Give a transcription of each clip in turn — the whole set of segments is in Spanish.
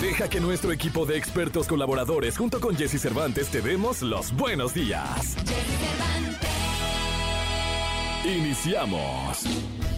Deja que nuestro equipo de expertos colaboradores junto con Jesse Cervantes te demos los buenos días. Iniciamos.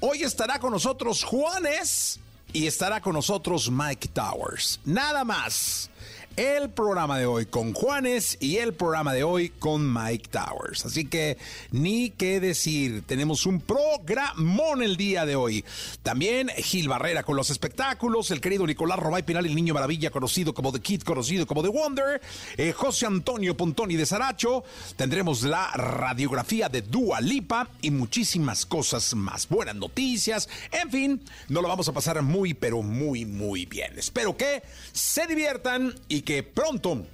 Hoy estará con nosotros Juanes y estará con nosotros Mike Towers. Nada más el programa de hoy con Juanes y el programa de hoy con Mike Towers. Así que ni qué decir, tenemos un programón el día de hoy. También Gil Barrera con los espectáculos, el querido Nicolás Romay Pinal, el niño maravilla, conocido como The Kid, conocido como The Wonder, eh, José Antonio Pontoni de Saracho, tendremos la radiografía de Dua Lipa y muchísimas cosas más. Buenas noticias, en fin, nos lo vamos a pasar muy, pero muy, muy bien. Espero que se diviertan y que pronto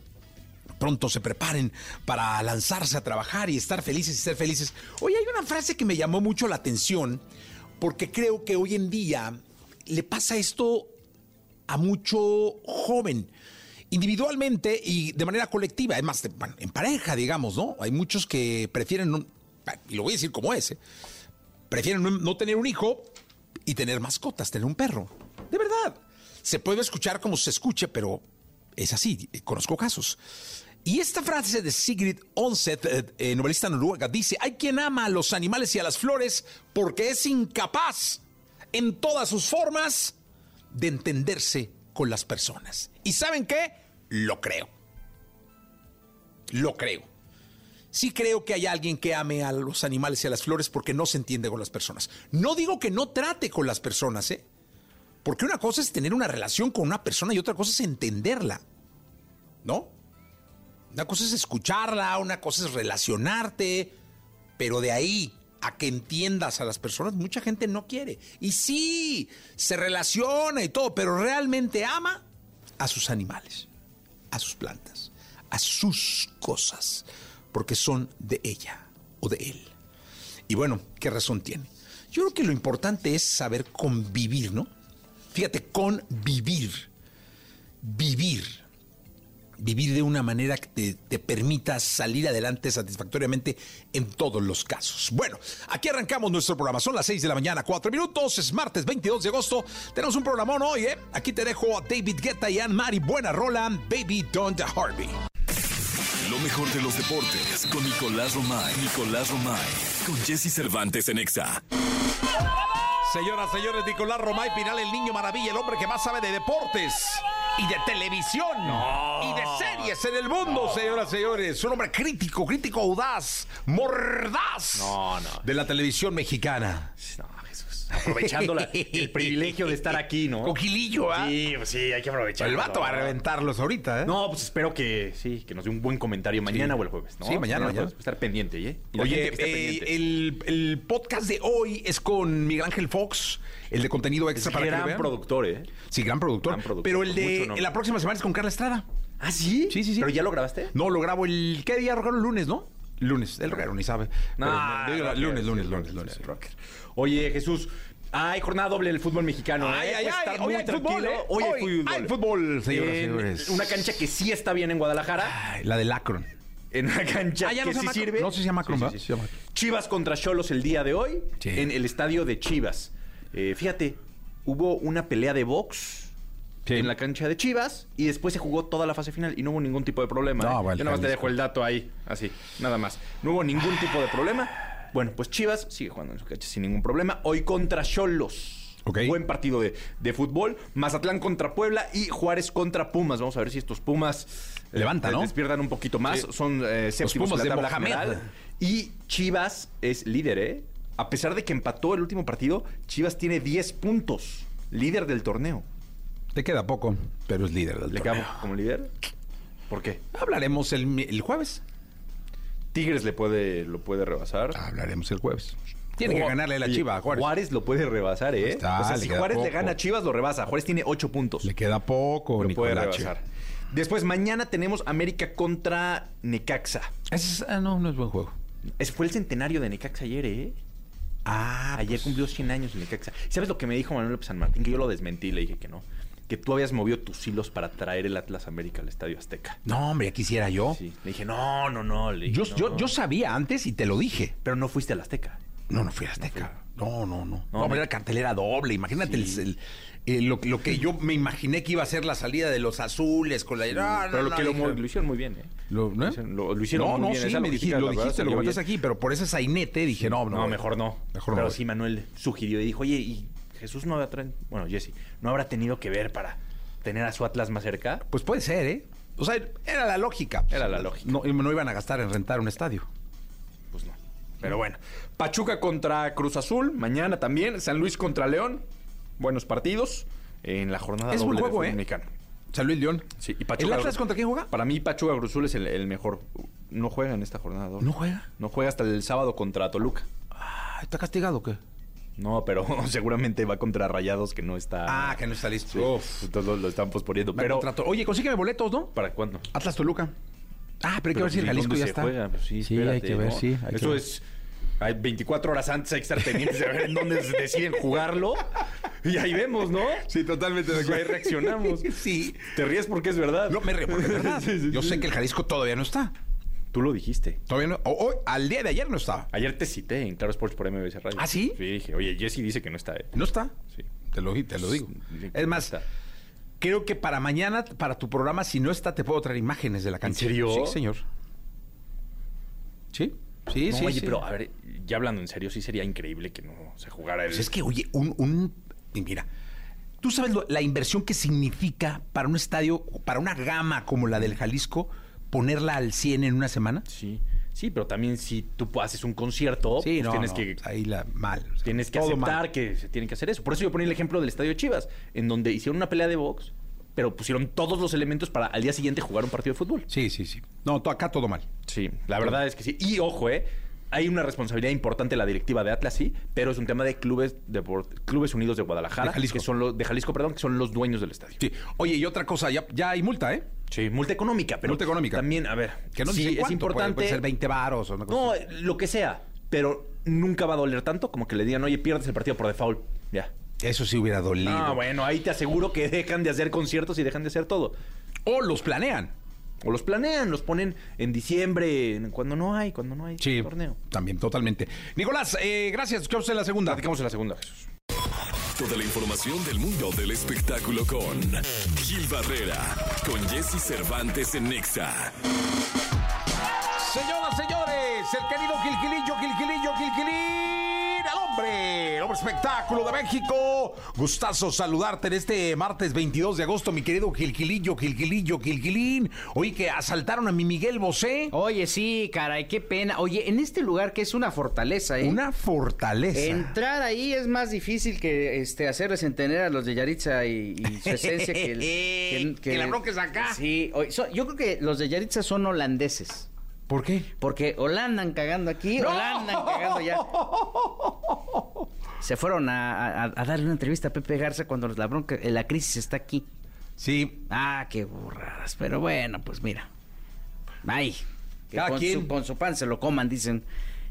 pronto se preparen para lanzarse a trabajar y estar felices y ser felices. Hoy hay una frase que me llamó mucho la atención porque creo que hoy en día le pasa esto a mucho joven, individualmente y de manera colectiva, además en pareja, digamos, ¿no? Hay muchos que prefieren, y lo voy a decir como es, ¿eh? prefieren no tener un hijo y tener mascotas, tener un perro. De verdad. Se puede escuchar como se escuche, pero es así, conozco casos. Y esta frase de Sigrid Onset, eh, eh, novelista noruega, dice, hay quien ama a los animales y a las flores porque es incapaz en todas sus formas de entenderse con las personas. ¿Y saben qué? Lo creo. Lo creo. Sí creo que hay alguien que ame a los animales y a las flores porque no se entiende con las personas. No digo que no trate con las personas, ¿eh? Porque una cosa es tener una relación con una persona y otra cosa es entenderla. ¿No? Una cosa es escucharla, una cosa es relacionarte, pero de ahí a que entiendas a las personas, mucha gente no quiere. Y sí, se relaciona y todo, pero realmente ama a sus animales, a sus plantas, a sus cosas, porque son de ella o de él. Y bueno, ¿qué razón tiene? Yo creo que lo importante es saber convivir, ¿no? Fíjate, convivir. Vivir. Vivir de una manera que te, permita salir adelante satisfactoriamente en todos los casos. Bueno, aquí arrancamos nuestro programa. Son las 6 de la mañana, 4 minutos. Es martes 22 de agosto. Tenemos un programón hoy, ¿eh? Aquí te dejo a David Guetta y Anne Mari. Buena rola, Baby Don't Harvey. Lo mejor de los deportes con Nicolás Romay. Nicolás Romay. Con Jesse Cervantes en Exa. Señoras, señores, Nicolás Romay Pinal, el niño maravilla, el hombre que más sabe de deportes y de televisión y de series en el mundo, señoras, señores. Un hombre crítico, crítico audaz, mordaz no, no. de la televisión mexicana. Aprovechando el privilegio de estar aquí, ¿no? Coquilillo, ¿ah? Sí, pues sí, hay que aprovechar. El vato va a reventarlos ahorita, ¿eh? No, pues espero que sí, que nos dé un buen comentario mañana o el jueves, ¿no? Sí, mañana, mañana. Pues, estar pendiente, ¿eh? Oye, eh, el, el, podcast de hoy es con Miguel Ángel Fox, el de contenido extra es para gran que productor, ¿eh? Sí, gran productor. Gran productor pero el de la próxima semana es con Carla Estrada. ¿Ah, sí? Sí, sí, sí. ¿Pero ya lo grabaste? No, lo grabo el... ¿Qué día rogaron? El lunes, ¿no? Lunes. El rogero ni sabe. Lunes, lunes, lunes, lunes. Oye, Jesús, hay jornada doble del fútbol mexicano. Ay, ¿eh? ay, ay. Hoy hay fútbol, ¿eh? Hoy, hay fútbol. Fútbol, señoras y señores. Una cancha que sí está bien en Guadalajara. Ay, la del Akron. En una cancha ah, ya que no sí sirve. No sé si se llama Akron, sí. Chivas contra Cholos el día de hoy en el estadio de Chivas. Eh, fíjate, hubo una pelea de box Sí. en la cancha de Chivas y después se jugó toda la fase final y no hubo ningún tipo de problema. No, ¿eh? Yo nada más te dejo el dato ahí, así, nada más. No hubo ningún tipo de problema. Bueno, pues Chivas sigue jugando en su cancha sin ningún problema. Hoy contra Cholos. Ok. Buen partido de, de fútbol. Mazatlán contra Puebla y Juárez contra Pumas. Vamos a ver si estos Pumas eh, Levanta, ¿no? despiertan un poquito más. Sí. Son eh, séptimos Pumas en la de tabla Mohamed. general. Y Chivas es líder, ¿eh? A pesar de que empató el último partido, Chivas tiene 10 puntos. Líder del torneo. Te queda poco, pero es líder del ¿Le torneo. quedamos como líder? ¿Por qué? Hablaremos el, el jueves. Tigres le puede, lo puede rebasar. Hablaremos el jueves. Tiene que ganarle la Chiva a Juárez. lo puede rebasar, ¿eh? Está, o sea, le si queda Juárez le gana a Chivas, lo rebasa. Juárez tiene 8 puntos. Le queda poco, lo puede rebasar. Después, mañana tenemos América contra Necaxa. Es- ah, no, no es buen juego. Fue el centenario de Necaxa ayer, ¿eh? Ah, Ayer cumplió 100 años el Necaxa. ¿Sabes lo que me dijo Manuel López San Martín? Que yo lo desmentí, le dije que no. Que tú habías movido tus hilos para traer el Atlas América al Estadio Azteca. No, hombre, ya quisiera yo. Sí. Le dije, no, no, no. Le dije, Yo, no. yo, yo sabía antes y te lo dije. Pero no fuiste al Azteca. No, no fui a Azteca. No, no, no. No, No, era cartelera doble. Imagínate el- el- el- lo, lo que yo me imaginé que iba a ser la salida de los azules con la. No, no, pero lo no, que lo, lo hicieron muy bien, ¿eh? Lo, ¿no? Lo hicieron- no, muy no, bien. sí, Esa me lo dijiste, lo dijiste, lo bien. aquí, pero por ese sainete dije, no, no. No, mejor no. Mejor no Pero sí, Manuel sugirió y dijo, oye, ¿y Jesús no habrá bueno, Jesse, no habrá tenido que ver para tener a su Atlas más cerca? Pues puede ser, ¿eh? O sea, era la lógica. Era la lógica. No, no iban a gastar en rentar un estadio. Pues no. Pero bueno. Pachuca contra Cruz Azul, mañana también. San Luis contra León. Buenos partidos. En la jornada Es doble de juego, fútbol ¿eh? San Luis León. Sí, y ¿El Pachuca. Atlas contra quién juega? Para mí, Pachuca Cruz Azul es el, el mejor. No juega en esta jornada doble. ¿No juega? No juega hasta el sábado contra Toluca. Ah, ¿Está castigado o qué? No, pero seguramente va contra Rayados que no está. Ah, que no está listo. Sí. Uf. Entonces lo, lo están posponiendo. Pero. Oye, consígueme boletos, ¿no? ¿Para cuándo? Atlas Toluca. Ah, pero hay que Pero, ver si el ¿y Jalisco ya está. juega? Pues sí, sí, hay que ver, ¿no? sí. hay Eso es. Hay 24 horas antes hay que estar pendientes de ver en dónde deciden jugarlo. Y ahí vemos, ¿no? Sí, totalmente Pues ahí reaccionamos. Sí. Te ríes porque es verdad. No, me río porque es verdad. Sí, sí, Yo sí. sé que el Jalisco todavía no está. Tú lo dijiste. Todavía no. o- Hoy, al día de ayer no estaba. Ayer te cité en Claro Sports por MBS Radio. ¿Ah, sí? Sí, dije, oye, Jesse dice que no está. ¿eh? ¿No está? Sí. Te lo, te lo digo. Sí, Es más, está. creo que para mañana, para tu programa, si no está, te puedo traer imágenes de la cancha. serio? Sí, señor. Sí, sí, No, sí. oye, sí. pero a ver, ya hablando en serio, sí sería increíble que no se jugara el. Pues es que, oye, un, un- Mira, ¿tú sabes lo- la inversión que significa para un estadio, para una gama como la del Jalisco, ponerla al 100 en una semana? Sí, sí, pero también si tú haces un concierto, Sí, pues no, tienes no, que ahí la mal. o sea, Tienes que aceptar mal. que se tiene que hacer eso. Por eso yo ponía el ejemplo del Estadio Chivas, en donde hicieron una pelea de box, pero pusieron todos los elementos para al día siguiente jugar un partido de fútbol. Sí, sí, sí. No, acá todo mal. Sí, la verdad es que sí. Y ojo, ¿eh? Hay una responsabilidad importante en la directiva de Atlas, sí, pero es un tema de clubes de clubes unidos de Guadalajara, De Jalisco. que son los de Jalisco, perdón, que son los dueños del estadio. Sí. Oye, y otra cosa, ya, ya hay multa, ¿eh? Sí, multa económica, pero Multa económica. también, a ver, Que no sí, es importante. Puede, puede ser 20 varos o una cosa No, lo que sea, pero nunca va a doler tanto como que le digan, oye, pierdes el partido por default. Ya. Eso sí hubiera dolido. Ah, bueno, ahí te aseguro que dejan de hacer conciertos y dejan de hacer todo. O los planean. O los planean, los ponen en diciembre, cuando no hay, cuando no hay Sí, torneo. también, totalmente. Nicolás, eh, gracias. ¿Qué en la segunda? Platicamos en la segunda, Jesús. Toda la información del mundo del espectáculo con Gil Barrera, con Jesse Cervantes en Nexa. Señoras, señores, el querido Gilgilillo, Gilgilín, el hombre, el hombre espectáculo de México. Gustazo saludarte en este martes 22 de agosto, mi querido Gilgilillo, Gilgilillo, Gilgilín. Oí que asaltaron a mi Miguel Bosé. Oye, sí, caray, qué pena. Oye, en este lugar que es una fortaleza, ¿eh? Una fortaleza. Entrar ahí es más difícil que este hacerles entender a los de Yaritza y, y su esencia que, el- Que la bronca es acá. Sí, oye, so- yo creo que los de Yaritza son holandeses. ¿Por qué? Porque o la andan cagando aquí o la andan cagando allá. Se fueron a, a- a darle una entrevista a Pepe Garza cuando la bronca, la crisis está aquí. Sí. Ah, qué burradas. Pero bueno, pues mira. Ay, que con, quien. Su, con su pan se lo coman, dicen.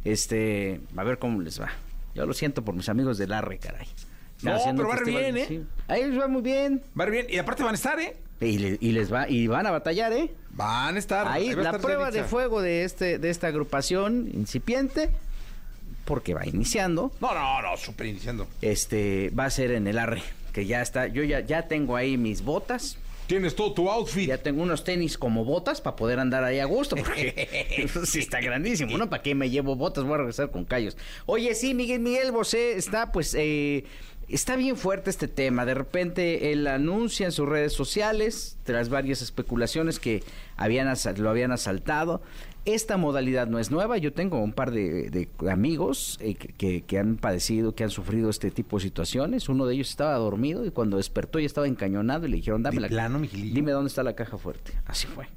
Este, a ver cómo les va. Yo lo siento por mis amigos del Arre, caray. No, pero va bien, ¿eh? sí. Ahí les va muy bien. Va bien. Y aparte van a estar, ¿eh? Y, le- y les va, y van a batallar, ¿eh? Van a estar. Ahí va a la estar prueba de fuego de este, de esta agrupación incipiente, porque va iniciando, No, no, no, súper iniciando. este, va a ser en el Arre, que ya está, yo ya, ya tengo ahí mis botas, Tienes todo tu outfit. Ya tengo unos tenis como botas para poder andar ahí a gusto, porque sí está grandísimo, ¿no? ¿Para qué me llevo botas? Voy a regresar con callos. Oye, sí, Miguel Miguel Bosé está, pues, eh, Está bien fuerte este tema. De repente él anuncia en sus redes sociales, tras varias especulaciones que habían lo habían asaltado. Esta modalidad no es nueva. Yo tengo un par de, de amigos eh, que- han padecido, que han sufrido este tipo de situaciones. Uno de ellos estaba dormido y cuando despertó ya estaba encañonado y le dijeron, dame ¿De la plano? Dime dónde está la caja fuerte. Así fue.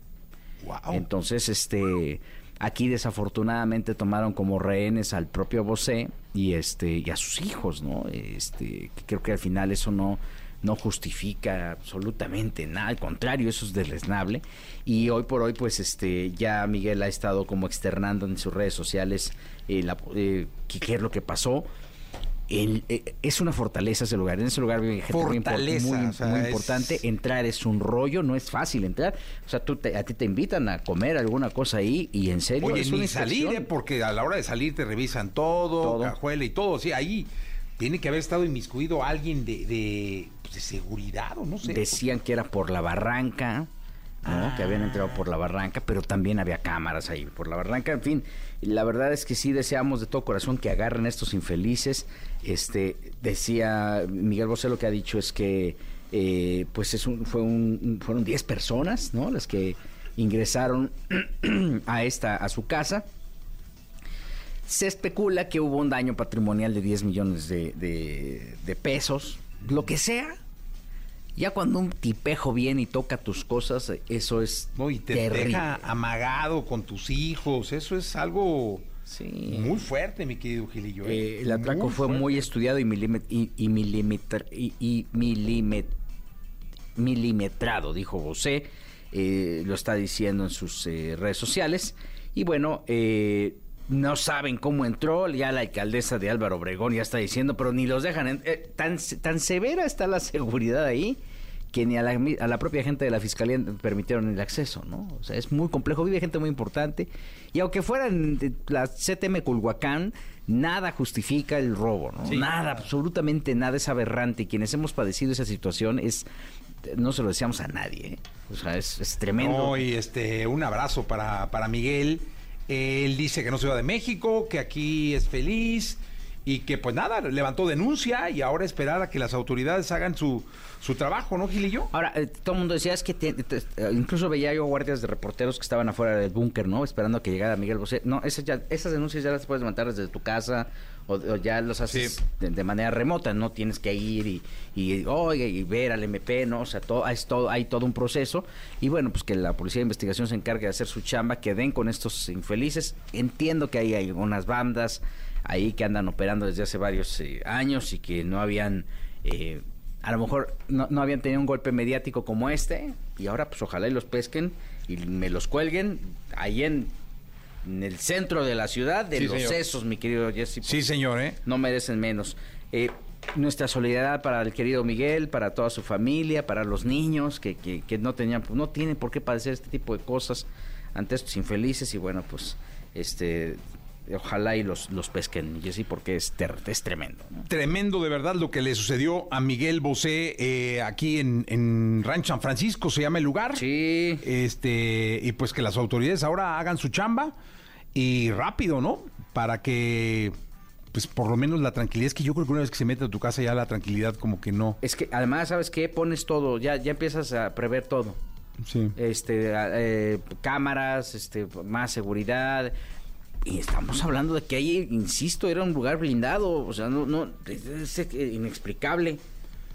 Wow. Entonces, este, aquí desafortunadamente tomaron como rehenes al propio Bosé y este y a sus hijos, ¿no? Este, creo que al final eso no no justifica absolutamente nada, al contrario, eso es deleznable. Y hoy por hoy, pues, este, ya Miguel ha estado como externando en sus redes sociales eh, la- eh, qué es lo que pasó. El- eh, es una fortaleza ese lugar. En ese lugar vive gente muy, Fortaleza, muy, o sea, muy es- importante. Entrar es un rollo, no es fácil entrar. O sea, tú te- a ti te invitan a comer alguna cosa ahí y en serio Oye, es una salir. ¿eh? porque a la hora de salir te revisan todo, Todo. cajuela y todo. Sí, ahí tiene que haber estado inmiscuido alguien de, de, pues, de seguridad o no sé. Decían que era por la barranca, ¿no? que habían entrado por la barranca, pero también había cámaras ahí por la barranca. En fin, la verdad es que sí deseamos de todo corazón que agarren a estos infelices. Este decía Miguel Bosé lo que ha dicho es que eh, pues es un, fue un, fueron 10 personas, ¿no? Las que ingresaron a esta a su casa. Se especula que hubo un daño patrimonial de 10 millones de, de- de pesos, lo que sea. Ya cuando un tipejo viene y toca tus cosas, eso es No, y te terrible. deja amagado con tus hijos. Eso es algo Sí. muy fuerte, mi querido Gilillo. ¿eh? Eh, el atraco Muy fue fuerte. muy estudiado y, milimet- y, y milimetra- y- milimet- milimetrado, dijo José. Eh, lo está diciendo en sus eh, redes sociales. Y bueno, eh, no saben cómo entró. Ya la alcaldesa de Álvaro Obregón ya está diciendo, pero ni los dejan. en- eh, tan, tan severa está la seguridad ahí que ni a la, mi- a la propia gente de la fiscalía permitieron el acceso, ¿no? O sea, es muy complejo, vive gente muy importante. Y aunque fueran de la CTM Culhuacán, nada justifica el robo, ¿no? Sí. Nada, absolutamente nada es aberrante. Y quienes hemos padecido esa situación es, no se lo deseamos a nadie, ¿eh? O sea, es, es tremendo. No, y este, un abrazo para, para Miguel. Él dice que no se va de México, que aquí es feliz y que pues nada, levantó denuncia y ahora esperar a que las autoridades hagan su, su trabajo, ¿no, Gilillo? Ahora, eh, todo el mundo decía, es que te- te- eh, incluso veía yo guardias de reporteros que estaban afuera del búnker, ¿no? Esperando a que llegara Miguel Bosé. No, esas, ya, esas denuncias ya las puedes levantar desde tu casa o, o ya los haces Sí. de, de manera remota, no tienes que ir y, y, oiga, y ver al MP, ¿no? O sea, todo, es todo, hay todo un proceso. Y bueno, pues que la Policía de Investigación se encargue de hacer su chamba, que den con estos infelices. Entiendo que hay algunas bandas ahí que andan operando desde hace varios eh, años y que no habían... eh, a lo mejor no, no habían tenido un golpe mediático como este y ahora pues ojalá y los pesquen y me los cuelguen ahí en, en el centro de la ciudad de Sí, los señor. sesos, mi querido Jesse. Sí, señor, ¿eh? No merecen menos. Eh, nuestra solidaridad para el querido Miguel, para toda su familia, para los niños que, que, que no tenían, pues, no tienen por qué padecer este tipo de cosas ante estos infelices y bueno, pues este ojalá y los, los pesquen, Jesse, porque es, ter- es tremendo. ¿no? Tremendo de verdad lo que le sucedió a Miguel Bosé eh, aquí en, en Rancho San Francisco, se llama el lugar. Sí. Este, y pues que las autoridades ahora hagan su chamba y rápido, ¿no? Para que, pues por lo menos la tranquilidad. Es que yo creo que una vez que se mete a tu casa ya la tranquilidad como que no. Es que además, ¿sabes qué? Pones todo, ya, ya empiezas a prever todo. Sí. Este, eh, cámaras, este, más seguridad. Y estamos hablando de que ahí, insisto, era un lugar blindado. O sea, no, no, es, inexplicable,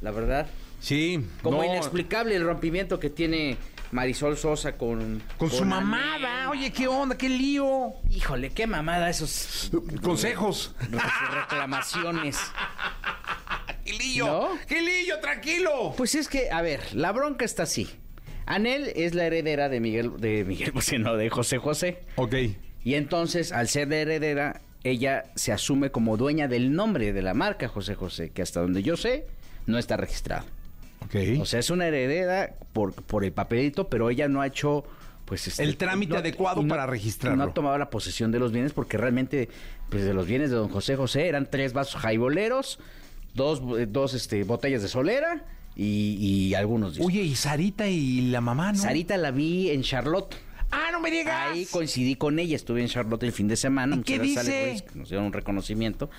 la verdad. Sí. Como no, inexplicable el rompimiento que tiene Marisol Sosa con... Con su Anel. mamada. Oye, ¿qué onda? ¿Qué lío? Híjole, qué mamada esos... Consejos. reclamaciones. ¿Qué lío? ¿No? ¿Qué lío? Tranquilo. Pues es que, a ver, la bronca está así. Anel es la heredera de Miguel, de Miguel Bosé, no, de José José. Ok. Y entonces, al ser la heredera, ella se asume como dueña del nombre de la marca José José, que hasta donde yo sé, no está registrado. Ok. O sea, es una heredera por, por el papelito, pero ella no ha hecho pues este, El trámite adecuado y para registrarlo. No ha tomado la posesión de los bienes porque realmente pues de los bienes de don José José eran tres vasos jaiboleros, dos, eh, dos este, botellas de solera y, y algunos discos. Oye, y Sarita y la mamá, ¿no? Sarita la vi en Charlotte. Ah, no me digas. Ahí coincidí con ella, estuve en Charlotte el fin de semana. ¿Y qué dice? Ale Ruiz, que nos dieron un reconocimiento.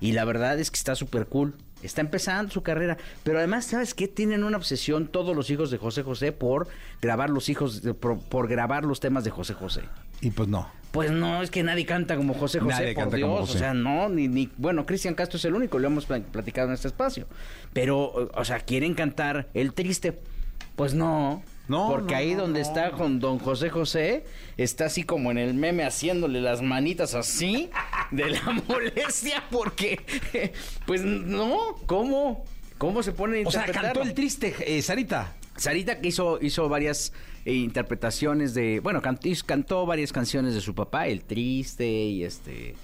Y la verdad es que está súper cool. Está empezando su carrera. Pero además, ¿sabes qué? Tienen una obsesión todos los hijos de José José por grabar los hijos, por, por grabar los temas de José José. Y pues no. Pues no, es que nadie canta como José José, Nadie por canta Dios. como José. O sea, no, ni, ni bueno, Cristian Castro es el único, lo hemos pla- platicado en este espacio. Pero, o sea, quieren cantar el triste. Pues no. No, Porque no, ahí no, donde no. está con don José José, está así como en el meme haciéndole las manitas así de la molestia, porque, pues no, ¿cómo? ¿Cómo se pone a O sea, cantó el triste, eh, Sarita. Sarita que hizo, hizo varias eh, interpretaciones de. Bueno, cantó, cantó varias canciones de su papá, El Triste y este.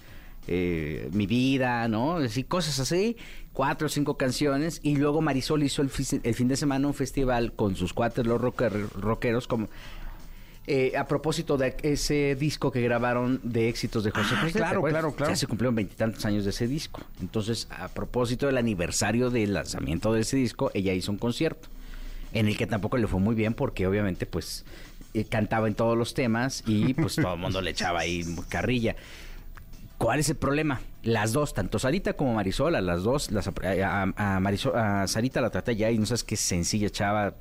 eh, Mi Vida, ¿no? Así, cosas así. Cuatro o cinco canciones. Y luego Marisol hizo el, fi- el fin de semana un festival con sus cuates, los rocker- rockeros, como. eh, a propósito de ese disco que grabaron de éxitos de José Ah, José. ¿te claro, claro, claro. Ya se cumplieron veintitantos años de ese disco. Entonces, a propósito del aniversario del lanzamiento de ese disco, ella hizo un concierto en el que tampoco le fue muy bien porque obviamente pues eh, cantaba en todos los temas y pues todo el mundo le echaba ahí carrilla. ¿Cuál es el problema? Las dos, tanto Sarita como Marisol, a las dos, las, a, a Marisol, a Sarita la traté ya y no sabes qué sencilla chava.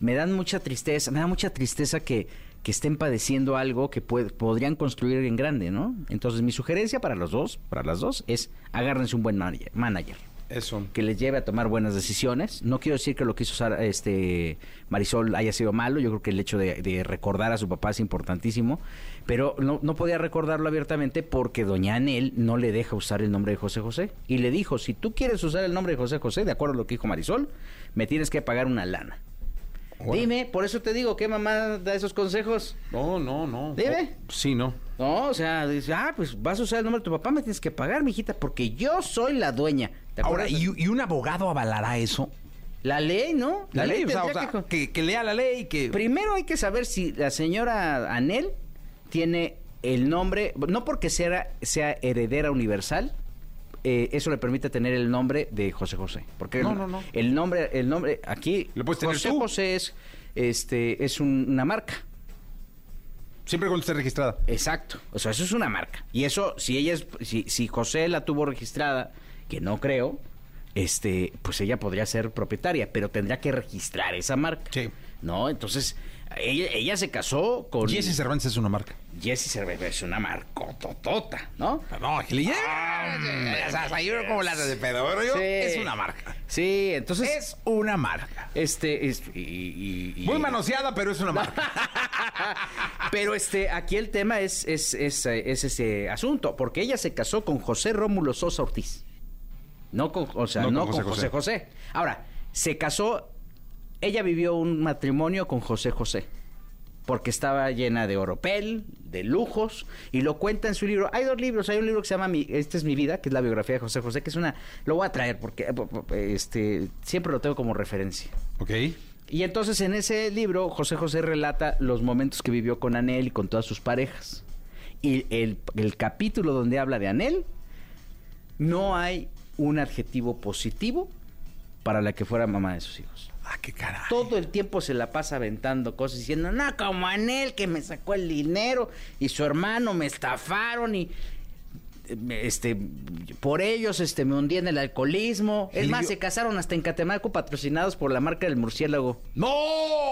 Me dan mucha tristeza, me da mucha tristeza que, que estén padeciendo algo que puede- podrían construir en grande, ¿no? Entonces mi sugerencia para los dos, para las dos, es agárrense un buen manager. manager Eso. que les lleve a tomar buenas decisiones. No quiero decir que lo que hizo Sara- este Marisol haya sido malo, yo creo que el hecho de, de recordar a su papá es importantísimo, pero no, no podía recordarlo abiertamente porque doña Anel no le deja usar el nombre de José José. Y le dijo, si tú quieres usar el nombre de José José, de acuerdo a lo que dijo Marisol, me tienes que pagar una lana. Dime, por eso te digo, ¿qué mamá da esos consejos? No, no, no. Dime. Oh, sí, no. No, o sea, dice, ah, pues vas a usar el nombre de tu papá, me tienes que pagar, mijita, porque yo soy la dueña. ¿Te Ahora? ¿y, y un abogado avalará eso? La ley, ¿no? La, ley, o sea, o sea, que- que, que lea la ley, que... Primero hay que saber si la señora Anel tiene el nombre, no porque sea, sea heredera universal, eh, eso le permite tener el nombre de José José. Porque No, el, no, no. el nombre, el nombre aquí, Lo puedes tener José tú. José es, este, es un- una marca. Siempre cuando esté registrada. Exacto. O sea, eso es una marca. Y eso, si ella es, si, si José la tuvo registrada, que no creo, este, pues ella podría ser propietaria, pero tendría que registrar esa marca. Sí. ¿No? Entonces, ella, ella se casó con. Jesse Cervantes es una marca. Jesse Cervantes es una marcototota, ¿no? No, Gili, ya, ya sabes, ahí como la de pedo, pero yo, Sí. es una marca. Sí, entonces. Es una marca. Este, es- y- y- y- Muy manoseada, pero es una marca. Pero este, aquí el tema es, es, es, es ese asunto, porque ella se casó con José Rómulo Sosa Ortiz. No con, o sea, No no, con con José José, José Ahora, se casó, ella vivió un matrimonio con José José, porque estaba llena de oropel, de lujos, y lo cuenta en su libro. Hay dos libros, hay un libro que se llama mi, Esta es mi vida, que es la biografía de José José, que es una, lo voy a traer porque eh, este, siempre lo tengo como referencia. ok. Y entonces en ese libro José José relata los momentos que vivió con Anel y con todas sus parejas. Y el, el capítulo donde habla de Anel, no hay un adjetivo positivo para la que fuera mamá de sus hijos. Ah, qué caray. Todo el tiempo se la pasa aventando cosas diciendo, no, como Anel que me sacó el dinero y su hermano me estafaron y este por ellos este me hundí en el alcoholismo. Es más, se casaron hasta en Catemaco patrocinados por la marca del murciélago. ¡No!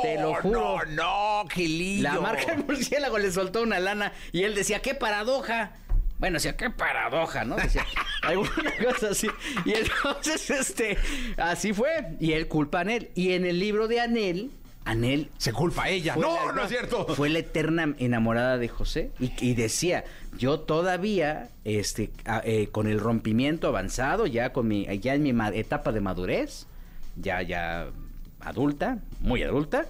Te lo juro. No, no, Gilillo. La marca del murciélago le soltó una lana y él decía, qué paradoja. Bueno, decía, qué paradoja, ¿no? Decía, alguna cosa así. Y entonces, este, así fue. Y él culpa a Anel. Y en el libro de Anel, Anel Se culpa a ella. No, la- no es cierto. Fue la eterna enamorada de José y, y decía, yo todavía, este, a- eh, con el rompimiento avanzado, ya con mi, ya en mi etapa de madurez, ya, ya adulta, muy adulta,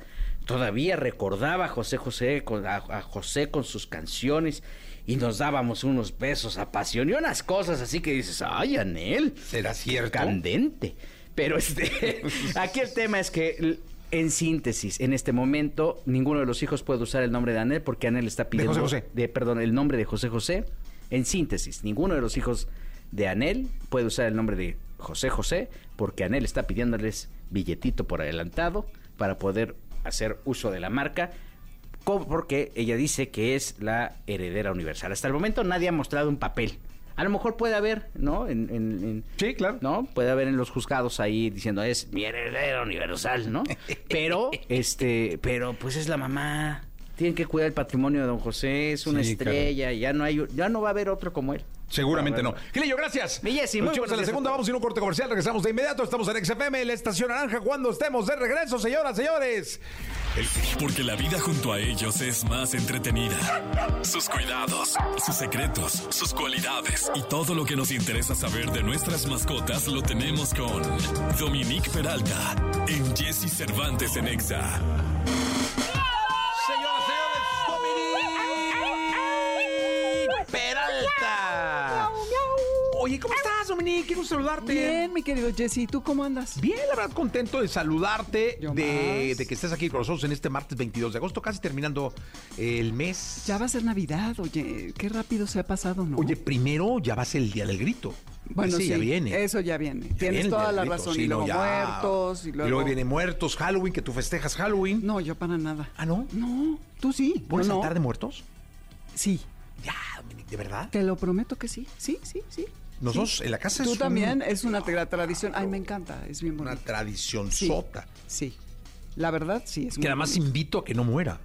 todavía recordaba a José José, con, a, a José con sus canciones y nos dábamos unos besos apasionados y unas cosas así que dices, ay, Anel, ¿Será cierto? candente. Pero este, aquí el tema es que, en síntesis, en este momento, ninguno de los hijos puede usar el nombre de Anel porque Anel está pidiendo. José José. de- perdón, el nombre de José José. En síntesis, ninguno de los hijos de Anel puede usar el nombre de José José porque Anel está pidiéndoles billetito por adelantado para poder hacer uso de la marca porque ella dice que es la heredera universal. Hasta el momento nadie ha mostrado un papel. A lo mejor puede haber, ¿no? En, en- en- Sí, claro. ¿no? Puede haber en los juzgados ahí diciendo es mi heredera universal, ¿no? Pero, este, pero pues es la mamá. Tienen que cuidar el patrimonio de don José, es una Sí, estrella, ya no hay, ya no va a haber otro como él. Seguramente No. Gilillo, gracias. Mi Jessy, Nos muy vemos buenos en la a segunda, vamos a ir a un corte comercial, regresamos de inmediato. Estamos en XFM, la estación naranja, cuando estemos de regreso, señoras, señores. Porque la vida junto a ellos es más entretenida. Sus cuidados, sus secretos, sus cualidades y todo lo que nos interesa saber de nuestras mascotas lo tenemos con Dominique Peralta en Jesse Cervantes en Exa. Peralta. Oye, ¿cómo estás, Dominique? Gusto saludarte. Bien, mi querido Jesse, ¿tú cómo andas? Bien, la verdad, contento de saludarte, de, que estés aquí con nosotros en este martes 22 de agosto, casi terminando el mes. Ya va a ser Navidad, oye, qué rápido se ha pasado, ¿no? Oye, primero ya va a ser el día del grito. bueno, sí, ya viene. Eso ya viene. Ya Tienes viene toda la razón. Sí, y no, luego ya. muertos, y luego... viene muertos, Halloween, que tú festejas Halloween. No, yo para nada. ¿Ah, no? No, tú sí. ¿Pones no, no. altar de muertos? Sí, Ya, Dominique, ¿de verdad? te lo prometo que sí. Sí, sí, sí. Nosotros en la casa Tú es un- también, es una tra- tradición. Ay, me encanta, es bien una bonito. tradición Sí. sota. Sí, la verdad sí, es Que además bonito. invito a que no muera.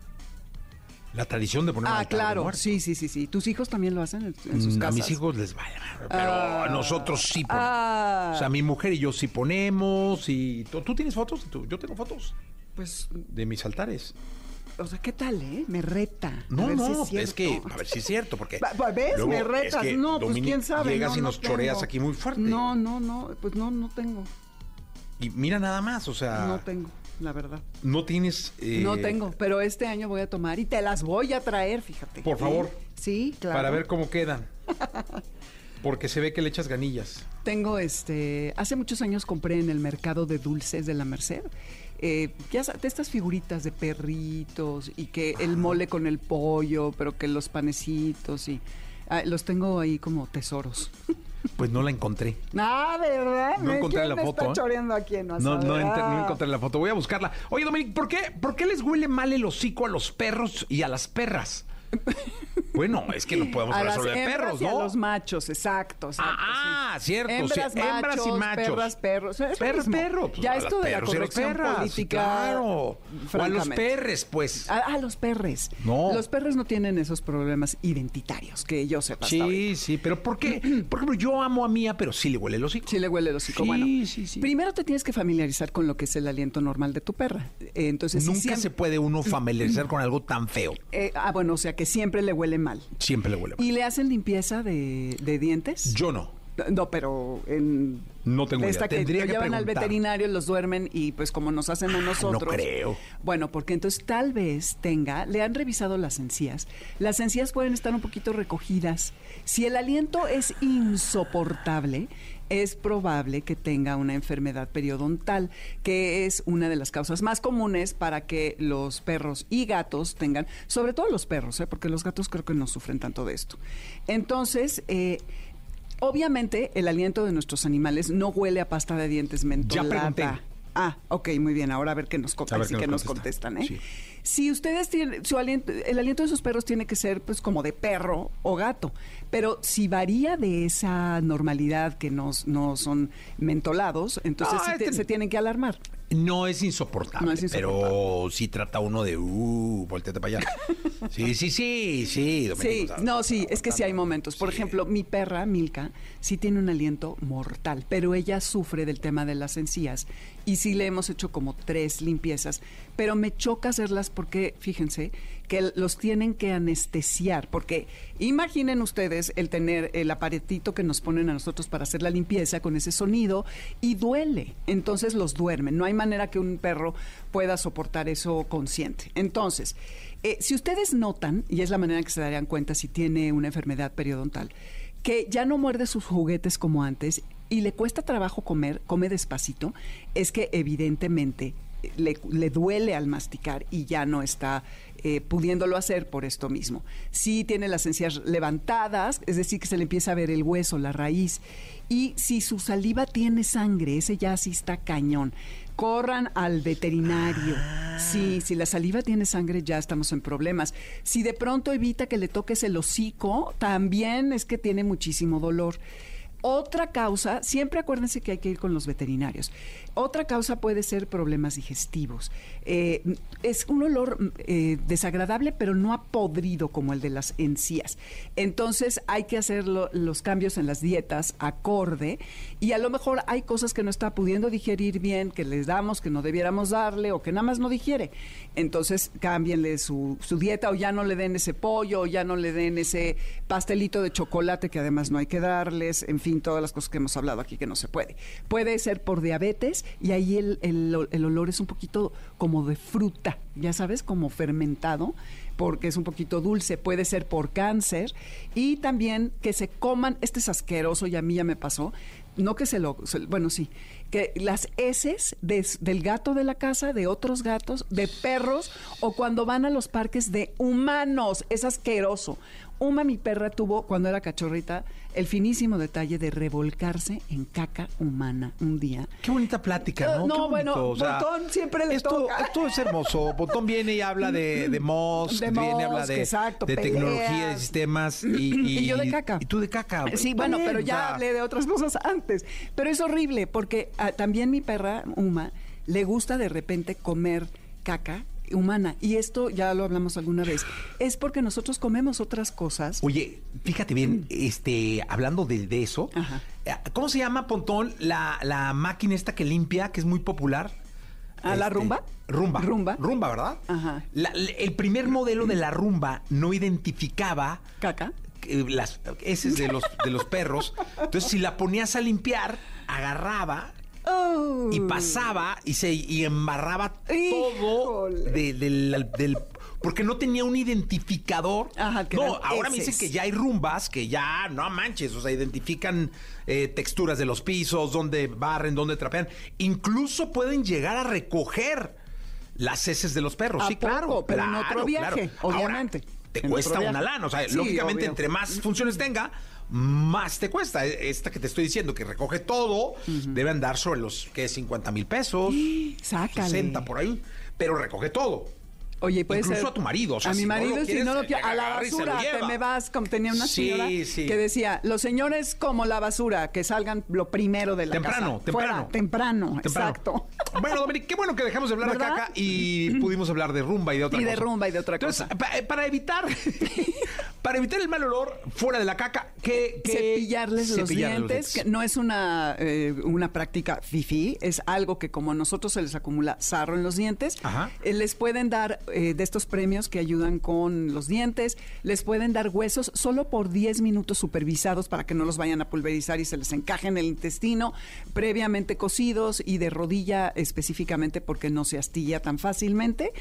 La tradición de poner Ah, claro, sí, sí, sí, sí. ¿Tus hijos también lo hacen en, en sus Mm, casas? A mis hijos les vale, pero Ah. nosotros sí ponemos. Ah. O sea, mi mujer y yo sí ponemos y ¿tú, tú tienes fotos? ¿Tú- Yo tengo fotos Pues, de mis altares. O sea, ¿qué tal, eh? Me reta. A No, si no, es, es, que a ver si es cierto porque ¿Ves? luego me es retas. que, no, pues quién sabe. Llegas no, y no nos choreas tengo. aquí muy fuerte. No, no, no, pues no, no tengo. Y mira nada más, o sea, No tengo, la verdad. no tienes eh, no tengo, pero este año voy a tomar y te las voy a traer, fíjate. Por favor. Sí, claro. para ver cómo quedan. Porque se ve que le echas ganillas. Tengo este. Hace muchos años compré en el mercado de dulces de la Merced. Eh, ya sabes, de estas figuritas de perritos y que el mole con el pollo, pero que los panecitos y ah, los tengo ahí como tesoros. Pues no la encontré. Ah, ¿verdad? No ¿Me- encontré quién la foto, está ¿eh? choreando No, no, enter- no encontré la foto. Voy a buscarla. Oye, Dominic, ¿por qué, ¿por qué les huele mal el hocico a los perros y a las perras? Bueno, es que no podemos A hablar las solo de hembras perros, y a ¿no? los machos, exacto. exacto, Ah, ah, sí. cierto, sí, Hembras, hembras y machos, machos. Perras, perros. Es lo Perro, mismo. perro. pues, ya a esto de la perros a corrección perras, política. claro. O a los perres, pues. Ah, ah, los perres. No. Los perros no tienen esos problemas identitarios que yo sepa. hasta. Sí, sí, pero ¿por qué? Por ejemplo, yo amo a Mía, pero sí le huele el hocico. Sí le huele el hocico. Sí, bueno, sí, sí. primero te tienes que familiarizar con lo que es el aliento normal de tu perra. Entonces, Nunca siempre- se puede uno familiarizar con algo tan feo. eh, ah, bueno, o sea que siempre le huele mal. Siempre le huele mal. ¿Y le hacen limpieza de, de dientes? Yo no. No, pero en... No tengo de idea. esta que Tendría lo que llevan al veterinario, los duermen y pues como nos hacen a Ah, no nosotros. creo. Bueno, porque entonces tal vez tenga, le han revisado las encías. Las encías pueden estar un poquito recogidas. Si el aliento es insoportable, es probable que tenga una enfermedad periodontal, que es una de las causas más comunes para que los perros y gatos tengan, sobre todo los perros, ¿eh? porque los gatos creo que no sufren tanto de esto. Entonces, eh, Obviamente, el aliento de nuestros animales no huele a pasta de dientes mentolada. pregunté. Ah, ok, muy bien. Ahora a ver qué nos, co- A ver sí que nos contestan. contestan, ¿eh? Sí. Si ustedes tienen su aliento, el aliento de sus perros tiene que ser pues como de perro o gato, pero si varía de esa normalidad que no, no son mentolados, entonces No, sí te- este- se tienen que alarmar. No es insoportable, No es insoportable. pero sí trata uno de, uh, volteate para allá. Sí, sí, sí, sí. Domenico, Sí, no, sí, es que sí hay momentos. Por Sí. ejemplo, mi perra, Milka, sí tiene un aliento mortal, pero ella sufre del tema de las encías y sí le hemos hecho como tres limpiezas, pero me choca hacerlas porque, fíjense, que los tienen que anestesiar, porque imaginen ustedes el tener el aparatito que nos ponen a nosotros para hacer la limpieza con ese sonido y duele, entonces los duermen. No hay manera que un perro pueda soportar eso consciente. Entonces, eh, si ustedes notan, y es la manera que se darían cuenta si tiene una enfermedad periodontal, que ya no muerde sus juguetes como antes y le cuesta trabajo comer, come despacito, es que evidentemente eh, le, le duele al masticar y ya no está eh, pudiéndolo hacer por esto mismo. Si tiene las encías levantadas, es decir, que se le empieza a ver el hueso, la raíz, y si su saliva tiene sangre, ese ya sí está cañón. corran al veterinario. Ah. Sí, si la saliva tiene sangre ya estamos en problemas. Si de pronto evita que le toques el hocico, también es que tiene muchísimo dolor. Otra causa, siempre acuérdense que hay que ir con los veterinarios. Otra causa puede ser problemas digestivos. Eh, es un olor eh, desagradable, pero no apodrido como el de las encías. Entonces hay que hacer lo- los cambios en las dietas acorde y a lo mejor hay cosas que no está pudiendo digerir bien, que les damos, que no debiéramos darle o que nada más no digiere. Entonces cámbienle su dieta o ya no le den ese pollo o ya no le den ese pastelito de chocolate que además no hay que darles, en fin, todas las cosas que hemos hablado aquí que no se puede. Puede ser por diabetes y ahí el, el- olor es un poquito como de fruta, ya sabes, como fermentado porque es un poquito dulce, puede ser por cáncer y también que se coman, este es asqueroso y a mí ya me pasó, no que se lo, bueno sí, que las heces de- del gato de la casa, de otros gatos, de perros o cuando van a los parques de humanos, es asqueroso. Uma, mi perra, tuvo cuando era cachorrita el finísimo detalle de revolcarse en caca humana un día. Qué bonita plática, ¿no? Eh, no, Qué bueno, o sea, Botón siempre le esto, toca. Esto es hermoso. Botón viene y habla de, de Moss, De viene y habla de, exacto, de peleas. tecnología, de sistemas. Y, Y yo de caca. Y tú de caca. Sí, Está bueno, bien, pero o ya sea, hablé de otras cosas antes. Pero es horrible porque ah, también mi perra, Uma, le gusta de repente comer caca humana. Y esto ya lo hablamos alguna vez. Es porque nosotros comemos otras cosas. Oye, fíjate bien, este, hablando de, de eso, Ajá. eh, ¿cómo se llama, Pontón, la, la máquina esta que limpia, que es muy popular? ¿Ah, la Este, rumba? Rumba. Rumba. Rumba, ¿verdad? Ajá. La- el primer modelo de la rumba no identificaba Caca. las heces de los, de los perros. Entonces, si la ponías a limpiar, agarraba Oh. y pasaba y se y embarraba todo de- del, del- porque no tenía un identificador. Ajá, no, ahora me dicen que ya hay rumbas que ya no manches, o sea, identifican eh, texturas de los pisos, dónde barren, dónde trapean, incluso pueden llegar a recoger las heces de los perros. ¿A sí, claro, poco? Pero en claro, otro viaje, claro. Ahora, obviamente. te En cuesta una lana, o sea, Sí, lógicamente obvio. entre más funciones tenga, más te cuesta. E- Esta que te estoy diciendo, que recoge todo, debe andar sobre los, ¿qué? 50 mil pesos. Sácale. 60 por ahí. Pero recoge todo. Oye, puede Incluso ser. a tu marido, o sea, a mi si no lo marido, si quieres, no lo quiere. A la y basura, te me vas. Como tenía una Sí, señora sí. que decía: los señores como la basura, que salgan lo primero de la Temprano, casa. temprano. Fuera, temprano, Temprano. exacto. Bueno, Dominic, qué bueno que dejamos de hablar ¿Verdad? de caca y pudimos hablar de rumba y de otra Y cosa. de rumba y de otra Entonces, cosa. pa- eh, para evitar para evitar el mal olor fuera de la caca, que, cepillarles los dientes, que no es una, eh, una práctica fifi, es algo que como a nosotros se les acumula sarro en los dientes, Ajá. eh, les pueden dar eh, de estos premios que ayudan con los dientes, les pueden dar huesos solo por 10 minutos supervisados para que no los vayan a pulverizar y se les encaje en el intestino, previamente cocidos y de rodilla específicamente porque no se astilla tan fácilmente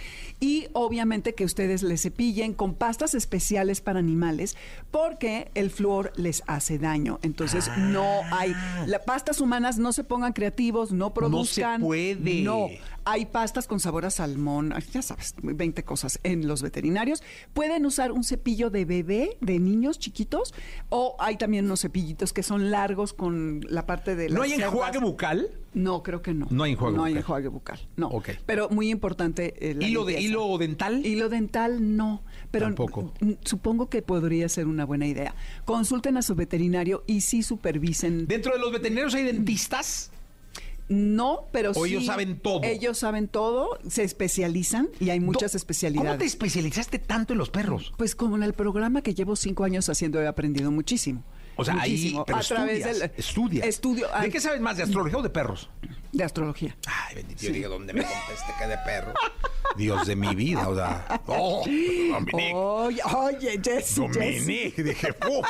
y obviamente que ustedes les cepillen con pastas especiales para animales porque el flúor les hace daño. Entonces no hay las pastas humanas no se pongan creativos, no produzcan puede. No, hay pastas con sabor a salmón, ya sabes, 20 cosas en los veterinarios. Pueden usar un cepillo de bebé de niños chiquitos o hay también unos cepillitos que son largos con la parte de ¿No las hay cerdas. enjuague bucal? No, creo que no. No hay enjuague No hay bucal. enjuague bucal. No. Ok. Pero muy importante. eh, la ¿Hilo, de. ¿Hilo dental? Hilo dental no, pero Tampoco. supongo que podría ser una buena idea. Consulten a su veterinario y sí supervisen. ¿Dentro de los veterinarios hay dentistas? No, pero ¿O sí. ellos saben todo? Ellos saben todo, se especializan y hay muchas Do- especialidades. ¿Cómo te especializaste tanto en los perros? Pues como en el programa que llevo cinco años haciendo he aprendido muchísimo. O sea, Muchísimo. ahí pero a través del estudias. estudio ¿De qué sabes más, de astrología o de perros? de astrología. Ay, bendito Dios, diga dónde me conteste que de perro. Dios de mi vida, o sea. Oh, Dominique. Oye, oye, Jessy. Dominique, dije, uf,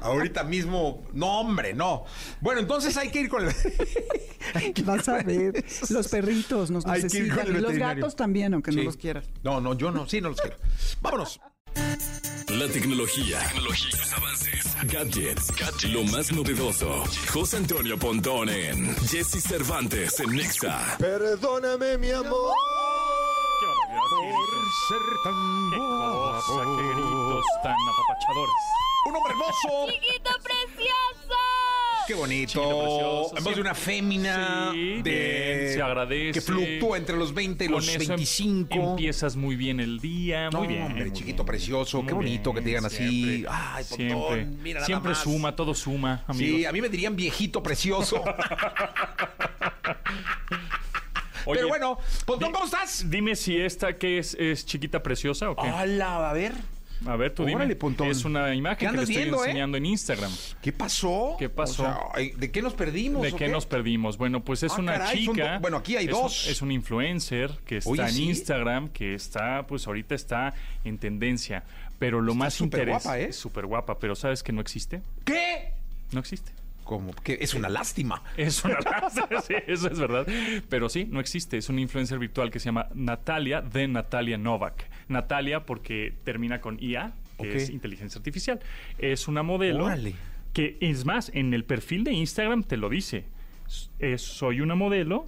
ahorita mismo, no, hombre, no. Bueno, entonces hay que ir con el. Vas a ver, los perritos nos Hay necesitan. Y los gatos también, aunque Sí. no los quieras. No, no, yo no, sí, no los quiero. Vámonos. La tecnología, tecnología, sus avances, gadgets, lo más novedoso. José Antonio Pontón en Jesse Cervantes en Nexa. Perdóname, mi amor. Qué cosa, qué gritos tan apapachadores. Un hombre hermoso. Qué bonito. Chiquito precioso, En voz de una fémina. Sí, de, bien, se agradece. Que fluctúa entre los 20 y Con los eso em- 25. Empiezas muy bien el día, muy No, bien. hombre, muy chiquito bien. precioso, qué bonito que te digan así. siempre, Ay, Pontón, siempre, mira nada siempre más. suma, todo suma, amigos. Sí, a mí me dirían viejito precioso. Oye, Pero bueno, Pontón, di- ¿cómo estás? Dime si esta que es, es chiquita preciosa o qué. Hola, a ver. A ver, tú órale, dime. Pontón. Es una ¿Qué imagen que te estoy eh? enseñando en Instagram. ¿Qué pasó? ¿Qué pasó? O sea, ay, ¿De qué nos perdimos? ¿De qué nos perdimos? Bueno, pues es Ah, una caray, chica. bueno, aquí hay es un- dos. es un influencer que está Oye, en ¿sí? Instagram, que está, pues ahorita está en tendencia. Pero lo Está más súper interesante. guapa, ¿eh? Súper guapa, pero ¿sabes que no existe? ¿Qué? No existe. Como que es una lástima. Es una raza, sí, eso es verdad. Pero sí, no existe. Es una influencer virtual que se llama Natalia de Natalia Novak. Natalia porque termina con IA, que es inteligencia artificial. Es una modelo Órale. que, es más, en el perfil de Instagram te lo dice. Es, soy una modelo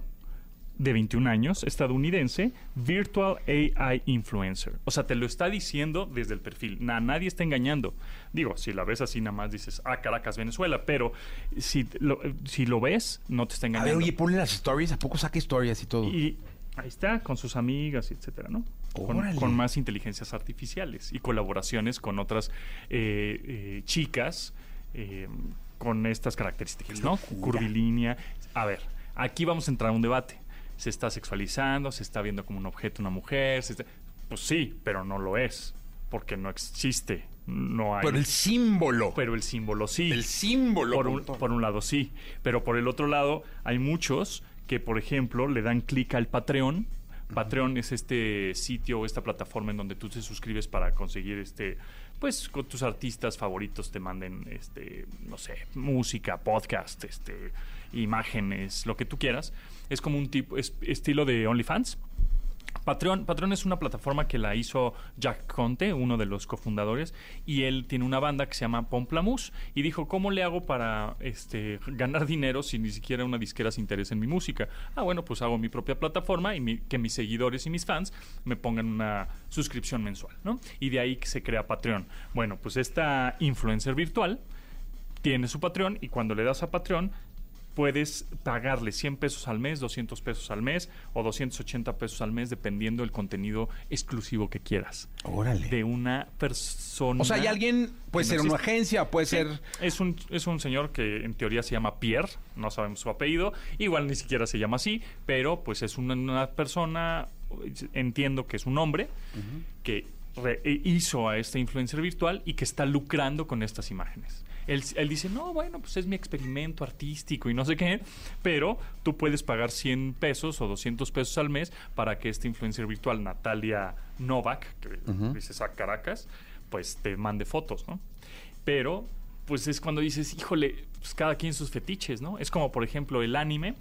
de 21 años, estadounidense, Virtual AI Influencer. O sea, te lo está diciendo desde el perfil. Na- nadie está engañando. Digo, si la ves así nada más dices, ah, Caracas, Venezuela, pero si lo, si lo ves, no te está A ver, engañando. oye, ponle las stories. ¿A poco saca stories y todo? y ahí está, con sus amigas, etcétera, ¿no? Con, más inteligencias artificiales y colaboraciones con otras eh, eh, chicas eh, con estas características, ¿no? Curvilínea. A ver, aquí vamos a entrar a un debate. Se está sexualizando, se está viendo como un objeto una mujer. se está- Pues sí, pero no lo es, porque no existe. No hay. Pero el símbolo. pero el símbolo sí. el símbolo. Por un, por un lado sí, pero por el otro lado hay muchos que, por ejemplo, le dan clic al Patreon. Patreon es este sitio o esta plataforma en donde tú te suscribes para conseguir este pues con tus artistas favoritos te manden este no sé música podcast este imágenes lo que tú quieras. Es como un tipo es estilo de OnlyFans Patreon, es una plataforma que la hizo Jack Conte, uno de los cofundadores, y él tiene una banda que se llama Pomplamoose y dijo, ¿cómo le hago para este, ganar dinero si ni siquiera una disquera se interesa en mi música? Ah, bueno, pues hago mi propia plataforma y mi- que mis seguidores y mis fans me pongan una suscripción mensual, ¿no? Y de ahí que se crea Patreon. Bueno, pues esta influencer virtual tiene su Patreon y cuando le das a Patreon puedes pagarle 100 pesos al mes, 200 pesos al mes o 280 pesos al mes dependiendo del contenido exclusivo que quieras. Órale. De una persona. o sea, hay alguien, puede ser no una agencia, puede Sí, ser. Es un, es un señor que en teoría se llama Pierre, no sabemos su apellido, igual ni siquiera se llama así, pero pues es una, una persona, entiendo que es un hombre, que re- hizo a este influencer virtual y que está lucrando con estas imágenes. Él, él dice, no, bueno, pues es mi experimento artístico y no sé qué, pero tú puedes pagar 100 pesos o 200 pesos al mes para que este influencer virtual, Natalia Novak, que dices a Caracas, pues te mande fotos, ¿no? Pero, pues es cuando dices, híjole, pues cada quien sus fetiches, ¿no? Es como, por ejemplo, el anime.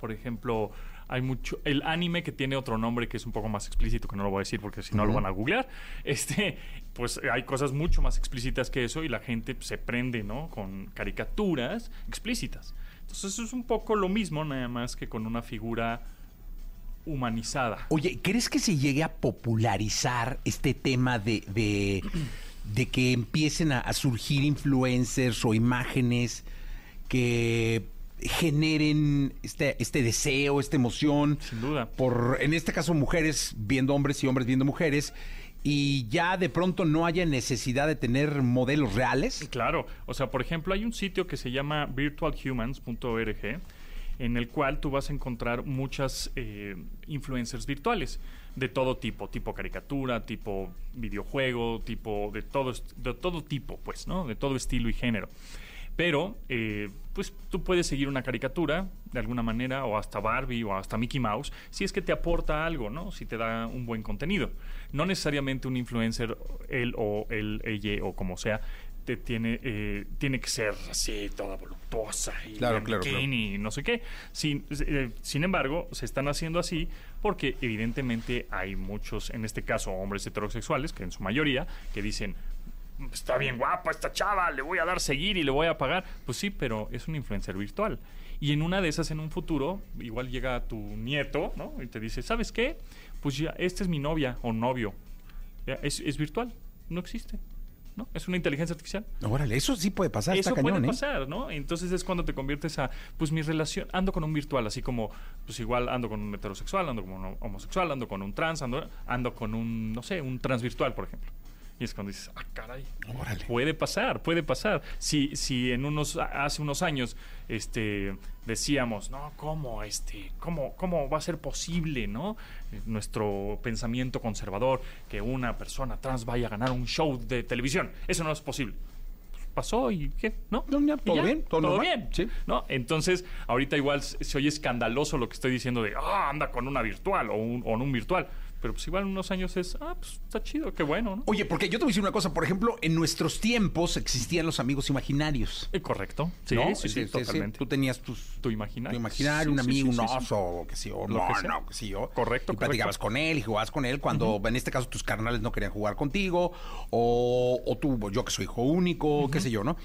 Por ejemplo, hay mucho. El anime que tiene otro nombre que es un poco más explícito, que no lo voy a decir porque si no lo van a googlear. Este, pues hay cosas mucho más explícitas que eso y la gente se prende, ¿no? Con caricaturas explícitas. Entonces, eso es un poco lo mismo, nada más que con una figura humanizada. Oye, ¿crees que se llegue a popularizar este tema de, de, de que empiecen a, a surgir influencers o imágenes que generen este, este deseo, esta emoción? Sin duda. Por, en este caso, mujeres viendo hombres y hombres viendo mujeres. Y ya de pronto no haya necesidad de tener modelos reales. Claro, o sea, por ejemplo, hay un sitio que se llama virtualhumans.org en el cual tú vas a encontrar muchas eh, influencers virtuales de todo tipo, tipo caricatura, tipo videojuego, tipo de todo, de todo tipo, pues, ¿no? De todo estilo y género. Pero, eh, pues tú puedes seguir una caricatura de alguna manera, o hasta Barbie, o hasta Mickey Mouse, si es que te aporta algo, ¿no? Si te da un buen contenido. No necesariamente un influencer, él o él, ella, o como sea, te tiene, eh, tiene que ser así, toda voluptuosa y Claro, claro, bikini y no sé qué. Sin, eh, sin embargo, se están haciendo así porque evidentemente hay muchos, en este caso hombres heterosexuales, que en su mayoría, que dicen, está bien guapa esta chava, le voy a dar seguir y le voy a pagar. Pues sí, pero es un influencer virtual. Y en una de esas, en un futuro, igual llega tu nieto, ¿no? Y te dice, ¿sabes qué? Pues ya, esta es mi novia o novio. Es, es virtual, no existe. ¿no? Es una inteligencia artificial. Órale, eso sí puede pasar, Eso está cañón, puede ¿eh? pasar, ¿no? Entonces es cuando te conviertes a, pues mi relación, ando con un virtual, así como, pues igual ando con un heterosexual, ando con un homosexual, ando con un trans, ando, ando con un, no sé, un transvirtual, por ejemplo. Y es cuando dices, ah, caray. Órale. Puede pasar, puede pasar. Si, si en unos, hace unos años, este, decíamos, no, ¿cómo, este, cómo, cómo va a ser posible, no? Eh, Nuestro pensamiento conservador, que una persona trans vaya a ganar un show de televisión. Eso no es posible. Pues pasó y qué, ¿no? No, ya, Y todo bien, todo normal. bien. Sí. ¿no? Entonces, ahorita igual se se oye escandaloso lo que estoy diciendo de, ah, anda con una virtual o un, o en un virtual. Pero pues igual en unos años es, ah, pues está chido, qué bueno, ¿no? Oye, porque yo te voy a decir una cosa, por ejemplo, en nuestros tiempos existían los amigos imaginarios. Eh, correcto. Sí, ¿no? sí, sí, totalmente. Tú tenías tus Tu imaginario. tu imaginario, un amigo, un oso, o qué sé yo, no, no, qué sé yo. Correcto, Y platicabas con él y jugabas con él cuando, en este caso, tus carnales no querían jugar contigo, o, o tú, yo que soy hijo único, qué sé yo, ¿no?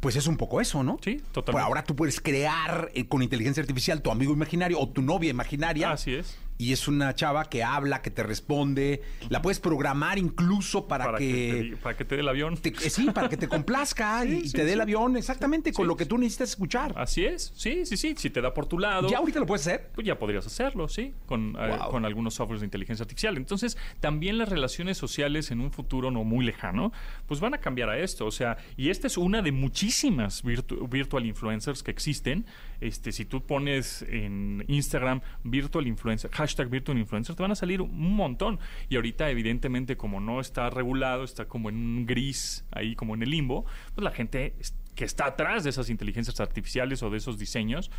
Pues es un poco eso, ¿no? Sí, totalmente. Pues ahora tú puedes crear eh, con inteligencia artificial tu amigo imaginario o tu novia imaginaria. Así es. Y es una chava que habla, que te responde. La puedes programar incluso para, Para que, que, te, para que te dé el avión. te- eh, sí, para que te complazca y, y sí, te dé el avión exactamente con lo que tú necesitas escuchar. Así es, sí, sí, sí. Si te da por tu lado. ¿Ya ahorita lo puedes hacer? pues ya podrías hacerlo, sí, con, eh, con algunos softwares de inteligencia artificial. Entonces, también las relaciones sociales en un futuro no muy lejano, pues van a cambiar a esto. O sea, y esta es una de muchísimas virtu- virtual influencers que existen. Este, si tú pones en Instagram virtual influencer, hashtag virtual influencer, te van a salir un montón. Y ahorita, evidentemente, como no está regulado, está como en un gris, ahí como en el limbo, pues la gente que está atrás de esas inteligencias artificiales o de esos diseños,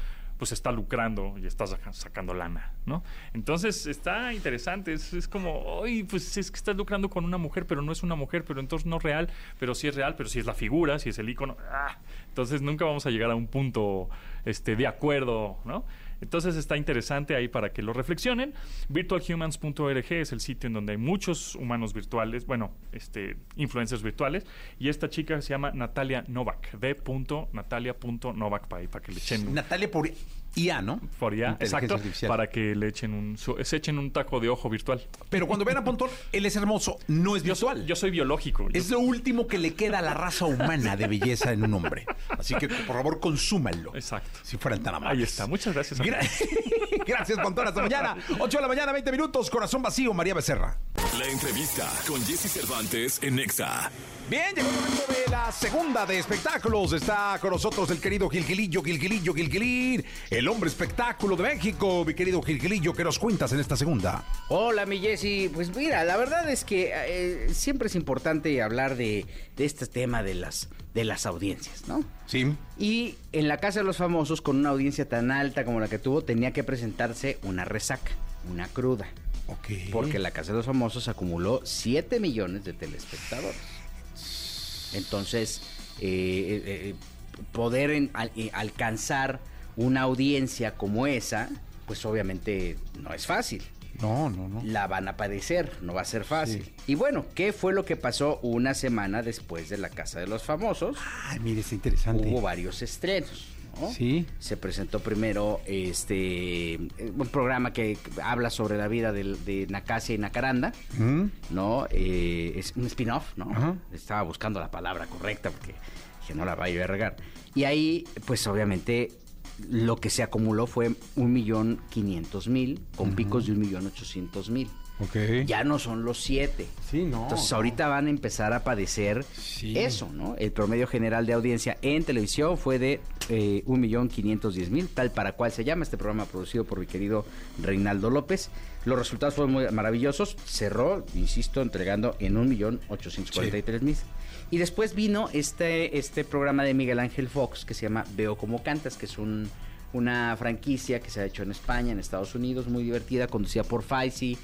pues está lucrando y está saca- sacando lana, ¿no? Entonces está interesante, es, como, ay, pues es que estás lucrando con una mujer, pero no es una mujer, pero entonces no es real, pero sí es real, pero sí es la figura, sí es el icono, ah, entonces nunca vamos a llegar a un punto este, de acuerdo, ¿no? Entonces está interesante ahí para que lo reflexionen. Virtualhumans.org es el sitio en donde hay muchos humanos virtuales, bueno, este, influencers virtuales. Y esta chica se llama Natalia Novak, d.natalia.novak para, para que le echen Natalia por IA, ¿no? por Inteligencia exacto, artificial. para que le echen un, se echen un taco de ojo virtual. Pero cuando ven a Pontón, él es hermoso, no es Yo, soy- visual. yo soy biológico. yo- Es lo último que le queda a la raza humana de belleza en un hombre. Así que, por favor, consúmanlo. Exacto. Si fueran tan amables. Ahí está. Muchas gracias. Gra- Gracias, Pontón. Hasta mañana. 8 de la mañana, 20 minutos. Corazón vacío, María Becerra. La entrevista con Jesse Cervantes en Nexa. Bien, llegó el momento de la segunda de espectáculos. Está con nosotros el querido Gilgilillo, Gilgilillo, Gilgilín, el hombre espectáculo de México. Mi querido Gilgilillo, ¿qué nos cuentas en esta segunda? Hola, mi Jessy. Pues mira, la verdad es que eh, siempre es importante hablar de, de este tema de las, de las audiencias, ¿no? Sí. Y en la Casa de los Famosos, con una audiencia tan alta como la que tuvo, tenía que presentarse una resaca, una cruda. Ok. Porque la Casa de los Famosos acumuló 7 millones de telespectadores. Entonces, eh, eh, eh, poder en- al- eh, alcanzar una audiencia como esa, pues obviamente no es fácil. No, no, no. La van a padecer, no va a ser fácil. Y bueno, ¿qué fue lo que pasó una semana después de la Casa de los Famosos? Ay, mire, está interesante. Hubo varios estrenos. ¿No? Sí. Se presentó primero este un programa que habla sobre la vida de, Nacasia y Nacaranda, ¿Mm? ¿no? Eh, es un spin-off, ¿no? Ajá. Estaba buscando la palabra correcta porque dije, no la vaya a regar. Y ahí, pues obviamente, lo que se acumuló fue un millón quinientos mil, con picos de un millón ochocientos mil. Ok. Ya no son los siete. Sí, no. Entonces no. ahorita van a empezar a padecer Sí. eso, ¿no? El promedio general de audiencia en televisión fue de eh, 1.510.000, tal para cual se llama este programa producido por mi querido Reinaldo López. Los resultados fueron muy maravillosos. Cerró, insisto, entregando en 1.843.000. Y después vino este, este programa de Miguel Ángel Fox que se llama Veo como cantas, que es un, una franquicia que se ha hecho en España, en Estados Unidos, muy divertida, conducida por Faisy.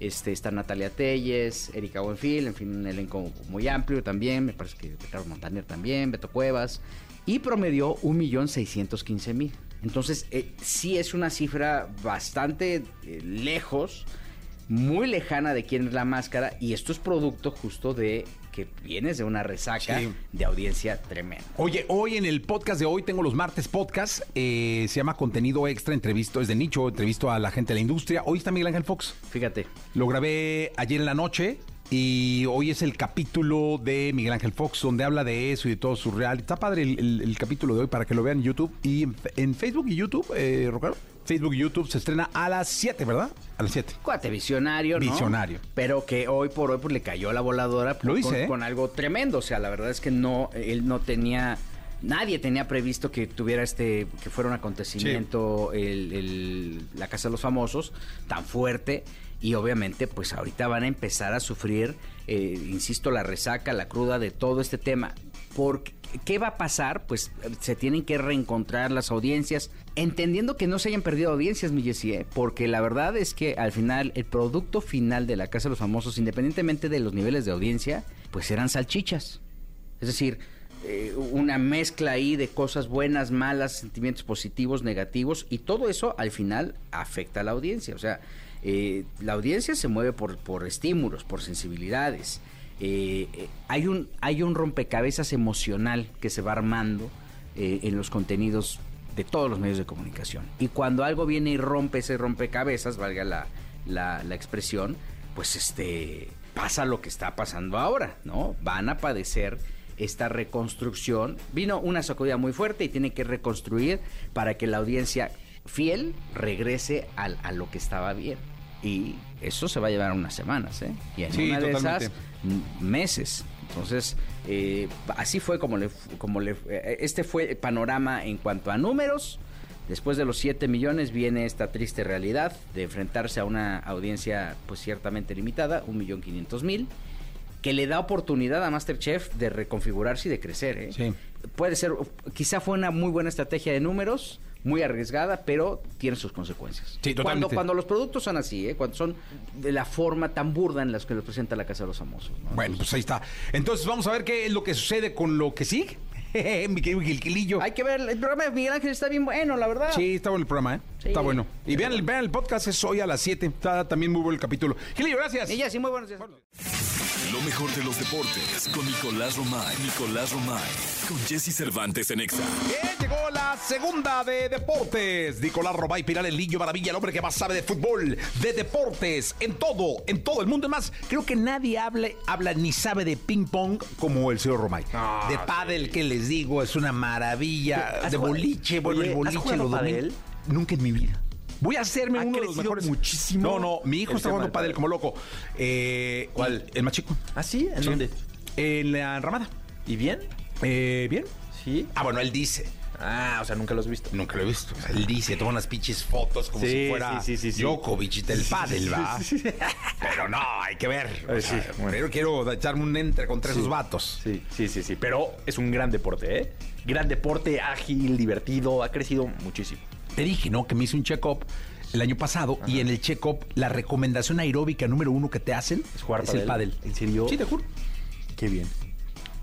Este, está Natalia Telles, Erika Buenfil, en fin, un elenco muy amplio también. Me parece que Ricardo Montaner también, Beto Cuevas. Y promedió 1.615.000. Entonces, eh, sí es una cifra bastante eh, lejos, muy lejana de quién es la máscara. Y esto es producto justo de que vienes de una resaca Sí. de audiencia tremenda. Oye, hoy en el podcast de hoy tengo los martes podcast. eh, se llama Contenido Extra, entrevisto, es de nicho, entrevisto a la gente de la industria. Hoy está Miguel Ángel Fox. Fíjate, Lo grabé ayer en la noche Y hoy es el capítulo de Miguel Ángel Fox, donde habla de eso y de todo su real. Está padre el, el- el capítulo de hoy para que lo vean en YouTube. Y en, en Facebook y YouTube, eh, Rocaro. Facebook y YouTube se estrena a las 7, ¿verdad? A las 7. Cuate visionario, ¿no? Visionario. Pero que hoy por hoy pues le cayó la voladora Lo con, dice, ¿eh? con algo tremendo. O sea, la verdad es que no, él no tenía, nadie tenía previsto que tuviera este, que fuera un acontecimiento el, el- la Casa de los Famosos tan fuerte. Y obviamente, pues ahorita van a empezar a sufrir, eh, insisto, la resaca, la cruda de todo este tema. Porque, ¿Qué va a pasar? Pues se tienen que reencontrar las audiencias, entendiendo que no se hayan perdido audiencias, mi ¿eh? porque la verdad es que al final el producto final de la Casa de los Famosos, independientemente de los niveles de audiencia, pues eran salchichas. Es decir, eh, una mezcla ahí de cosas buenas, malas, sentimientos positivos, negativos, y todo eso al final afecta a la audiencia. O sea, eh, la audiencia se mueve por, por estímulos, por sensibilidades. Eh, eh, hay, un, hay un rompecabezas emocional que se va armando eh, en los contenidos de todos los medios de comunicación. Y cuando algo viene y rompe ese rompecabezas, valga la, la, la expresión, pues este pasa lo que está pasando ahora, ¿no? Van a padecer esta reconstrucción. Vino una sacudida muy fuerte y tiene que reconstruir para que la audiencia fiel regrese a lo que estaba bien. Y eso se va a llevar unas semanas, ¿eh? Y en Sí, una de totalmente. esas, meses. Entonces, eh, así fue como le, como le, eh, este fue el panorama en cuanto a números. Después de los 7 millones viene esta triste realidad de enfrentarse a una audiencia pues ciertamente limitada, 1.500.000, que le da oportunidad a Masterchef de reconfigurarse y de crecer. ¿eh? Sí. Puede ser, quizá fue una muy buena estrategia de números, muy arriesgada, pero tiene sus consecuencias. Sí, cuando, totalmente. cuando los productos son así, ¿eh? cuando son de la forma tan burda en la que los presenta la Casa de los Famosos. ¿no? Bueno, pues ahí está. Entonces vamos a ver qué es lo que sucede con lo que sigue. Mi querido Gilquilillo. Hay que ver, el programa de Miguel Ángel está bien bueno, la verdad. Sí, está bueno el programa, ¿eh? Sí. Está bueno. Y vean el, vean el podcast, es hoy a las 7. Está también muy bueno el capítulo. Gilillo, gracias. Y ya, sí, muy buenos días. Lo mejor de los deportes con Nicolás Romay. Nicolás Romay. Con Jesse Cervantes en Exa. Bien, llegó la segunda de deportes. Nicolás Robay Pilar, el niño maravilla, el hombre que más sabe de fútbol, de deportes, en todo, en todo el mundo. Es más, creo que nadie habla, habla ni sabe de ping pong como el señor Romay. de pádel, que les digo, es una maravilla. ¿Has De boliche, bueno, el ¿has boliche lo pádel? Nunca en mi vida. Voy a hacerme Ha uno de los mejores. muchísimo No, no, mi hijo el está jugando pádel. como loco. Eh, ¿Cuál? El más chico. ¿Ah, sí? ¿En Sí. dónde? En la ramada. ¿Y bien? Eh, ¿Bien? Sí. Ah, bueno, él dice. Ah, o sea, nunca lo has visto. Nunca lo he visto. O sea, él dice, toma unas pinches fotos como Sí, si fuera sí, sí. Djokovic del pádel, ¿va? Pero no, hay que ver. O sea, sí, bueno. Primero quiero echarme un entre contra esos vatos. Sí, sí, sí, sí. Pero es un gran deporte, ¿eh? Gran deporte, ágil, divertido. Ha crecido muchísimo. Te dije, ¿no? Que me hice un check-up el año pasado y en el check-up la recomendación aeróbica número uno que te hacen Es jugar el pádel. ¿En serio? Sí, te juro. Qué bien.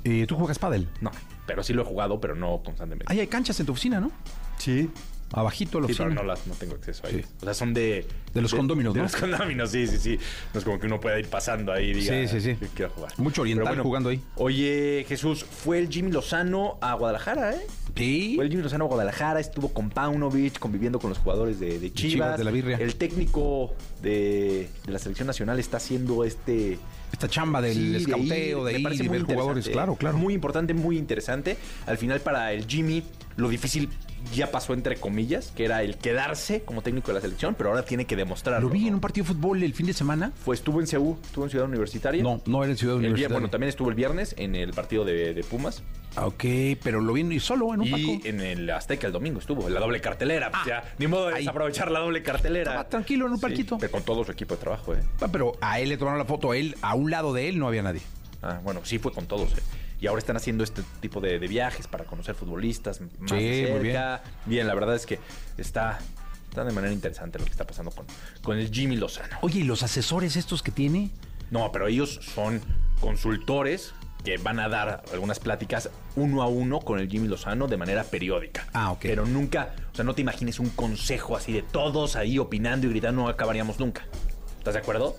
Eh, ¿Tú juegas pádel? No, pero sí lo he jugado, pero no constantemente. Ahí hay canchas en tu oficina, ¿no? sí. Abajito de la Sí, pero no, las, no tengo acceso a Sí. ellas. O sea, son de... De los condóminos, de ¿no? los condóminos, sí, sí, sí. No es como que uno pueda ir pasando ahí y diga... Sí, sí, sí. "Yo Quiero jugar. Mucho oriental Pero jugando ahí. Oye, Jesús, fue el Jimmy Lozano a Guadalajara, ¿eh? Sí. Fue el Jimmy Lozano a Guadalajara, estuvo con Paunovic, conviviendo con los jugadores de, de Chivas. Chivas, de la birria. El técnico de, de la selección nacional está haciendo este... Esta chamba del Sí, escauteo, de, ir y muy ver jugadores. Claro, claro. Muy importante, muy interesante. Al final, para el Jimmy, lo difícil ya pasó entre comillas, que era el quedarse como técnico de la selección, pero ahora tiene que demostrarlo. Lo vi ¿no? en un partido de fútbol el fin de semana. Fue, estuvo en CEU, estuvo en Ciudad Universitaria. No, no era en Ciudad El Universitaria. bueno, también estuvo el viernes en el partido de, de Pumas. Ah, Ok, pero lo vi y solo en un Y Paco. en el Azteca el domingo estuvo, en la doble cartelera. Ah, ya, ni modo de ahí. desaprovechar la doble cartelera. Estaba tranquilo en un Sí, parquito. pero con todo su equipo de trabajo, ¿eh? Ah, Pero a él le tomaron la foto, a él, a un lado de él no había nadie. Ah, bueno, sí fue con todos, ¿eh? Y ahora están haciendo este tipo de, de viajes para conocer futbolistas más Sí, de muy cerca. bien. la verdad es que está, está de manera interesante lo que está pasando con, con el Jimmy Lozano. Oye, ¿y los asesores estos que tiene? No, pero ellos son consultores que van a dar algunas pláticas uno a uno con el Jimmy Lozano de manera periódica. Ah, ok. Pero nunca, o sea, no te imagines un consejo así de todos ahí opinando y gritando, no acabaríamos nunca. ¿Estás de acuerdo?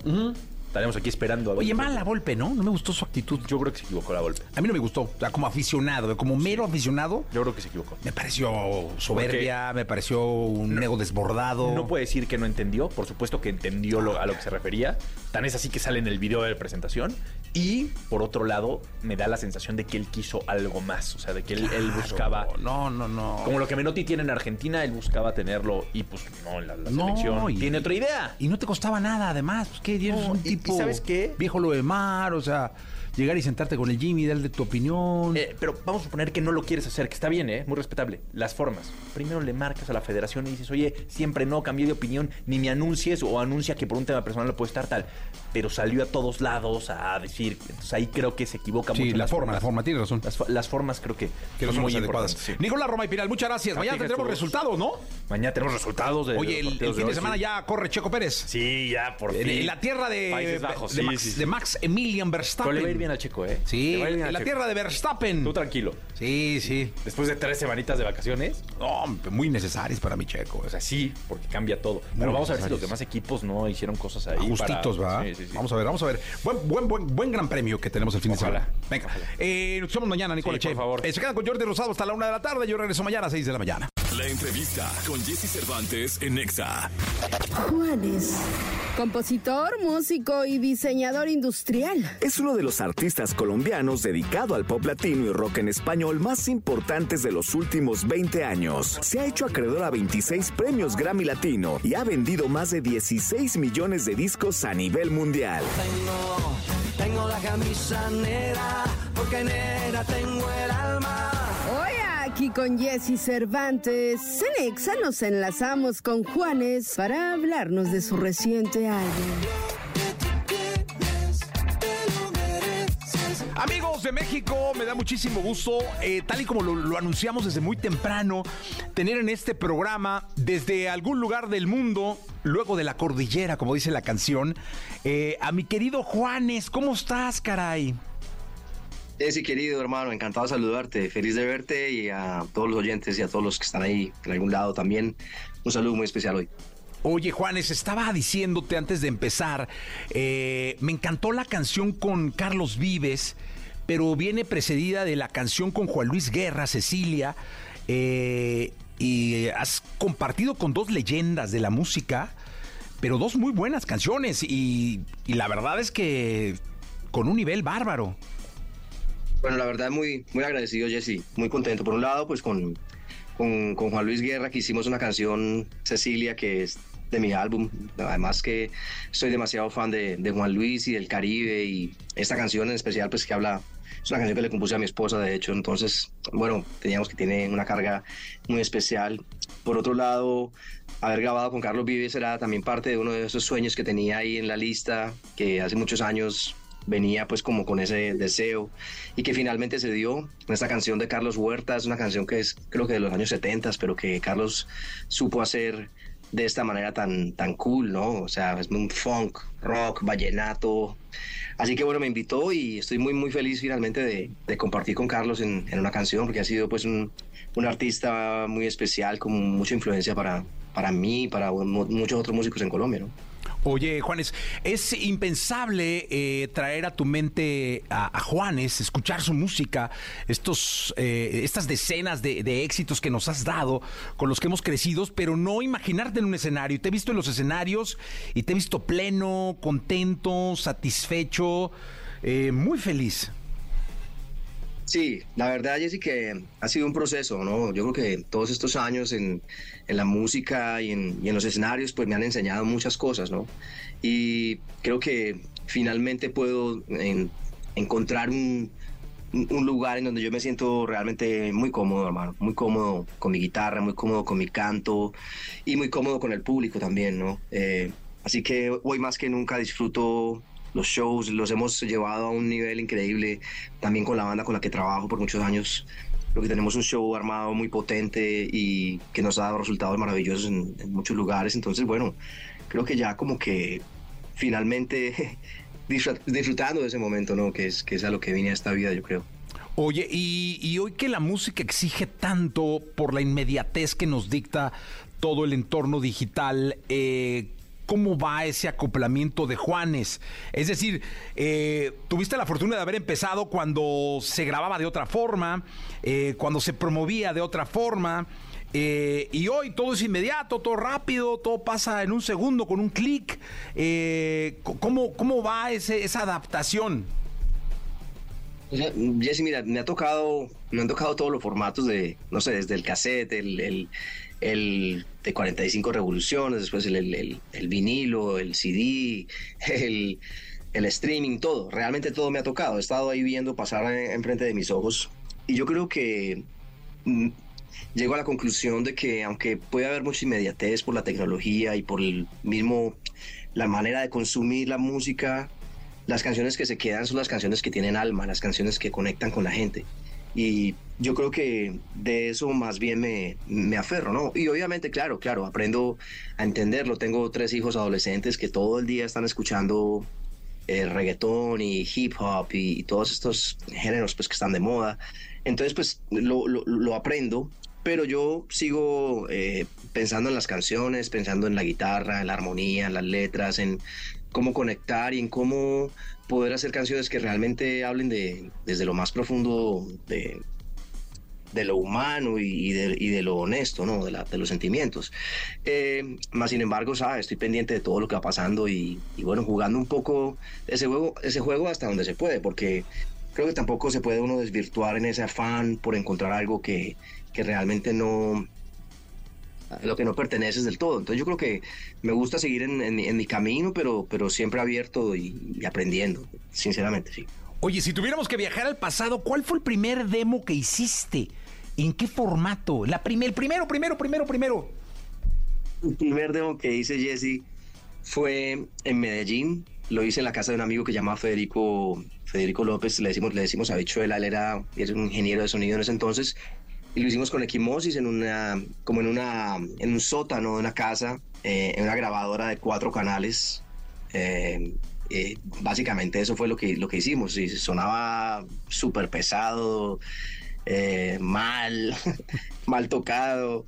Estaremos aquí esperando a. Oye, mal la Volpe, ¿no? No me gustó su actitud. Yo creo que se equivocó la golpe. A mí no me gustó. O sea, como aficionado, como mero aficionado, Yo creo que se equivocó. me pareció soberbia, me pareció un ego desbordado. No puede decir que no entendió, por supuesto que entendió lo- a lo que se refería. Tan es así que sale en el video de la presentación. Y por otro lado, me da la sensación de que él quiso algo más. O sea, de que él, él buscaba. No, no, no. Como lo que Menotti tiene en Argentina, él buscaba tenerlo y pues no, la, la No, selección y- tiene otra idea. Y no te costaba nada, además. Pues, ¿qué? Eres No, un y- y tipo. ¿sabes qué? Viejo lo de mar, o sea, llegar y sentarte con el Jimmy, darle tu opinión. Eh, pero vamos a suponer que no lo quieres hacer, que está bien, ¿eh? Muy respetable. Las formas. Primero le marcas a la federación y dices, oye, siempre no, cambié de opinión, ni me anuncies o anuncia que por un tema personal no puede estar tal. Pero salió a todos lados a decir. Entonces ahí creo que se equivoca sí, mucho. en la las forma, la formas. forma, tienes razón. Las, fo- las formas creo que, que son muy adecuadas. sí. Nicolás Roma y Pinal, muchas gracias. Mañana tendremos tú. resultados, ¿no? Mañana tenemos resultados de Oye, el, el fin de hoy, semana sí. ya corre Checo Pérez. Sí, ya, por En, fin. en la tierra de, Países Bajos, de, sí, Max, sí, sí. de Max Emilian Verstappen. Bien al Checo, ¿eh? Sí, en la Checo. tierra de Verstappen. Tú tranquilo. Sí, sí. Después de tres semanitas de vacaciones, No, muy necesarias para mi Checo. o sea, sí, porque cambia todo. Pero vamos a ver si los demás equipos no hicieron cosas ahí. Justitos, para- ¿va? Sí, sí, sí. Vamos a ver, vamos a ver. Buen, buen, buen, buen gran premio que tenemos el fin Ojalá. de semana. Venga. Eh, nos vemos mañana, Che. por favor. Eh, se quedan con Jordi Rosado hasta la una de la tarde. Yo regreso mañana a 6 de la mañana. Entrevista con Jesse Cervantes en Nexa. Juanes. Compositor, músico y diseñador industrial. Es uno de los artistas colombianos dedicado al pop latino y rock en español más importantes de los últimos 20 años. Se ha hecho acreedor a 26 premios Grammy Latino y ha vendido más de 16 millones de discos a nivel mundial. Tengo, tengo la camisa negra, porque negra tengo el alma. Aquí con Jesse Cervantes, en Exa nos enlazamos con Juanes para hablarnos de su reciente álbum. Amigos de México, me da muchísimo gusto, eh, tal y como lo, lo anunciamos desde muy temprano, tener en este programa, desde algún lugar del mundo, luego de la cordillera, como dice la canción, eh, a mi querido Juanes. ¿Cómo estás, caray? Jessy, querido hermano, encantado de saludarte, feliz de verte y a todos los oyentes y a todos los que están ahí en algún lado también. Un saludo muy especial hoy. Oye, Juanes, estaba diciéndote antes de empezar, eh, me encantó la canción con Carlos Vives, pero viene precedida de la canción con Juan Luis Guerra, Cecilia, eh, y has compartido con dos leyendas de la música, pero dos muy buenas canciones, y la verdad es que con un nivel bárbaro. Bueno, la verdad muy, muy agradecido, Jesse, muy contento. Por un lado, pues con, con, con Juan Luis Guerra, que hicimos una canción, Cecilia, que es de mi álbum. Además que soy demasiado fan de, de Juan Luis y del Caribe y esta canción en especial, pues que habla, es una canción que le compuse a mi esposa, de hecho. Entonces, bueno, teníamos que tiene una carga muy especial. Por otro lado, haber grabado con Carlos Vives era también parte de uno de esos sueños que tenía ahí en la lista, que hace muchos años venía pues como con ese deseo y que finalmente se dio esta canción de Carlos Huerta, es una canción que es creo que de los años 70, pero que Carlos supo hacer de esta manera tan, tan cool, ¿no? O sea, es un funk, rock, vallenato. Así que bueno, me invitó y estoy muy, muy feliz finalmente de, de compartir con Carlos en, en, una canción, porque ha sido pues un, un, artista muy especial, con mucha influencia para, para mí para muchos otros músicos en Colombia, ¿no? Oye, Juanes, es impensable eh, traer a tu mente a, Juanes, escuchar su música, estos, eh, estas decenas de, de, éxitos que nos has dado, con los que hemos crecido, pero no imaginarte en un escenario. Te he visto en los escenarios y te he visto pleno, contento, satisfecho, eh, muy feliz. Sí, la verdad, Jessy, que ha sido un proceso, ¿no? Yo creo que todos estos años en, en la música y en, en, los escenarios, pues me han enseñado muchas cosas, ¿no? Y creo que finalmente puedo en, encontrar un, un, lugar en donde yo me siento realmente muy cómodo, hermano, muy cómodo con mi guitarra, muy cómodo con mi canto y muy cómodo con el público también, ¿no? Eh, así que hoy más que nunca disfruto los shows, los hemos llevado a un nivel increíble, también con la banda con la que trabajo por muchos años. Creo que tenemos un show armado muy potente y que nos ha dado resultados maravillosos en, muchos lugares. Entonces, bueno, creo que ya como que finalmente disfrutando de ese momento, ¿no? Que es, que es a lo que vine a esta vida, yo creo. Oye, y, y, hoy que la música exige tanto por la inmediatez que nos dicta todo el entorno digital, eh, cómo va ese acoplamiento de Juanes. Es decir, eh, tuviste la fortuna de haber empezado cuando se grababa de otra forma, eh, cuando se promovía de otra forma. eh, y hoy todo es inmediato, todo rápido, todo pasa en un segundo con un clic. ¿cómo, ¿Cómo va ese, esa adaptación? Jesse, mira, me ha tocado, me han tocado todos los formatos de, no sé, desde el cassette, el, el de 45 revoluciones, después el, el, vinilo, el CD, el, el streaming, todo. Realmente todo me ha tocado. He estado ahí viendo pasar en- enfrente de mis ojos. Y yo creo que mm, llego a la conclusión de que aunque puede haber mucha inmediatez por la tecnología y por el mismo, la manera de consumir la música, las canciones que se quedan son las canciones que tienen alma, las canciones que conectan con la gente. Y yo creo que de eso más bien me, me aferro, ¿no? Y obviamente, claro, claro, aprendo a entenderlo. Tengo tres hijos adolescentes que todo el día están escuchando eh, reggaetón y hip hop y, todos estos géneros pues que están de moda. Entonces, pues lo, lo- lo aprendo, pero yo sigo eh, pensando en las canciones, pensando en la guitarra, en la armonía, en las letras, en cómo conectar y en cómo poder hacer canciones que realmente hablen de desde lo más profundo de, de lo humano y, de, y de lo honesto, ¿no? De, la- de los sentimientos. Eh, más sin embargo, ¿sabes? Estoy pendiente de todo lo que va pasando y, y bueno, jugando un poco ese juego, ese juego hasta donde se puede, porque creo que tampoco se puede uno desvirtuar en ese afán por encontrar algo que, que realmente no a lo que no perteneces del todo. Entonces yo creo que me gusta seguir en, en mi- en mi camino, pero, pero siempre abierto y, y aprendiendo, sinceramente, sí. Oye, si tuviéramos que viajar al pasado, ¿cuál fue el primer demo que hiciste? ¿En qué formato? La prim- el primero, primero, primero, primero. El primer demo que hice, Jesse, fue en Medellín. Lo hice en la casa de un amigo que se llama Federico, Federico López, le decimos, le decimos Habichuela, él era, era un ingeniero de sonido en ese entonces. Y lo hicimos con Equimosis en una, como en una, en un sótano de una casa, eh, en una grabadora de cuatro canales. Eh, eh, básicamente eso fue lo que, lo que hicimos. Y sonaba súper pesado, eh, mal, mal tocado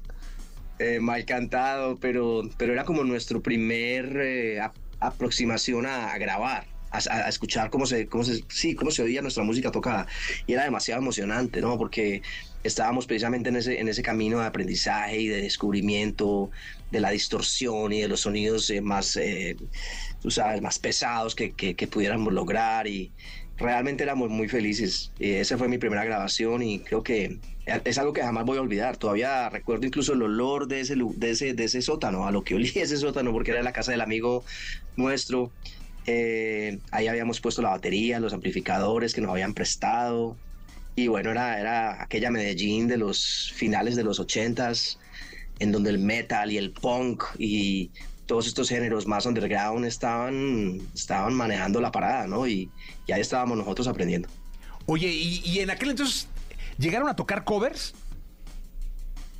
eh, mal cantado, pero, pero era como nuestro primer eh, ap- aproximación a, a grabar, a, a escuchar cómo se, cómo se, sí, cómo se oía nuestra música tocada. Y era demasiado emocionante, ¿no? Porque estábamos precisamente en ese, en ese camino de aprendizaje y de descubrimiento de la distorsión y de los sonidos eh, más, eh, tú sabes, más pesados que, que, que pudiéramos lograr y realmente éramos muy felices. Y esa fue mi primera grabación y creo que es algo que jamás voy a olvidar. Todavía recuerdo incluso el olor de ese, de ese, de ese sótano, a lo que olía ese sótano, porque era la casa del amigo nuestro. Eh, ahí habíamos puesto la batería, los amplificadores que nos habían prestado. Y bueno, era, era aquella Medellín de los finales de los ochentas, en donde el metal y el punk y todos estos géneros más underground estaban, estaban manejando la parada, ¿no? Y, y ahí estábamos nosotros aprendiendo. Oye, y, y en aquel entonces, ¿llegaron a tocar covers?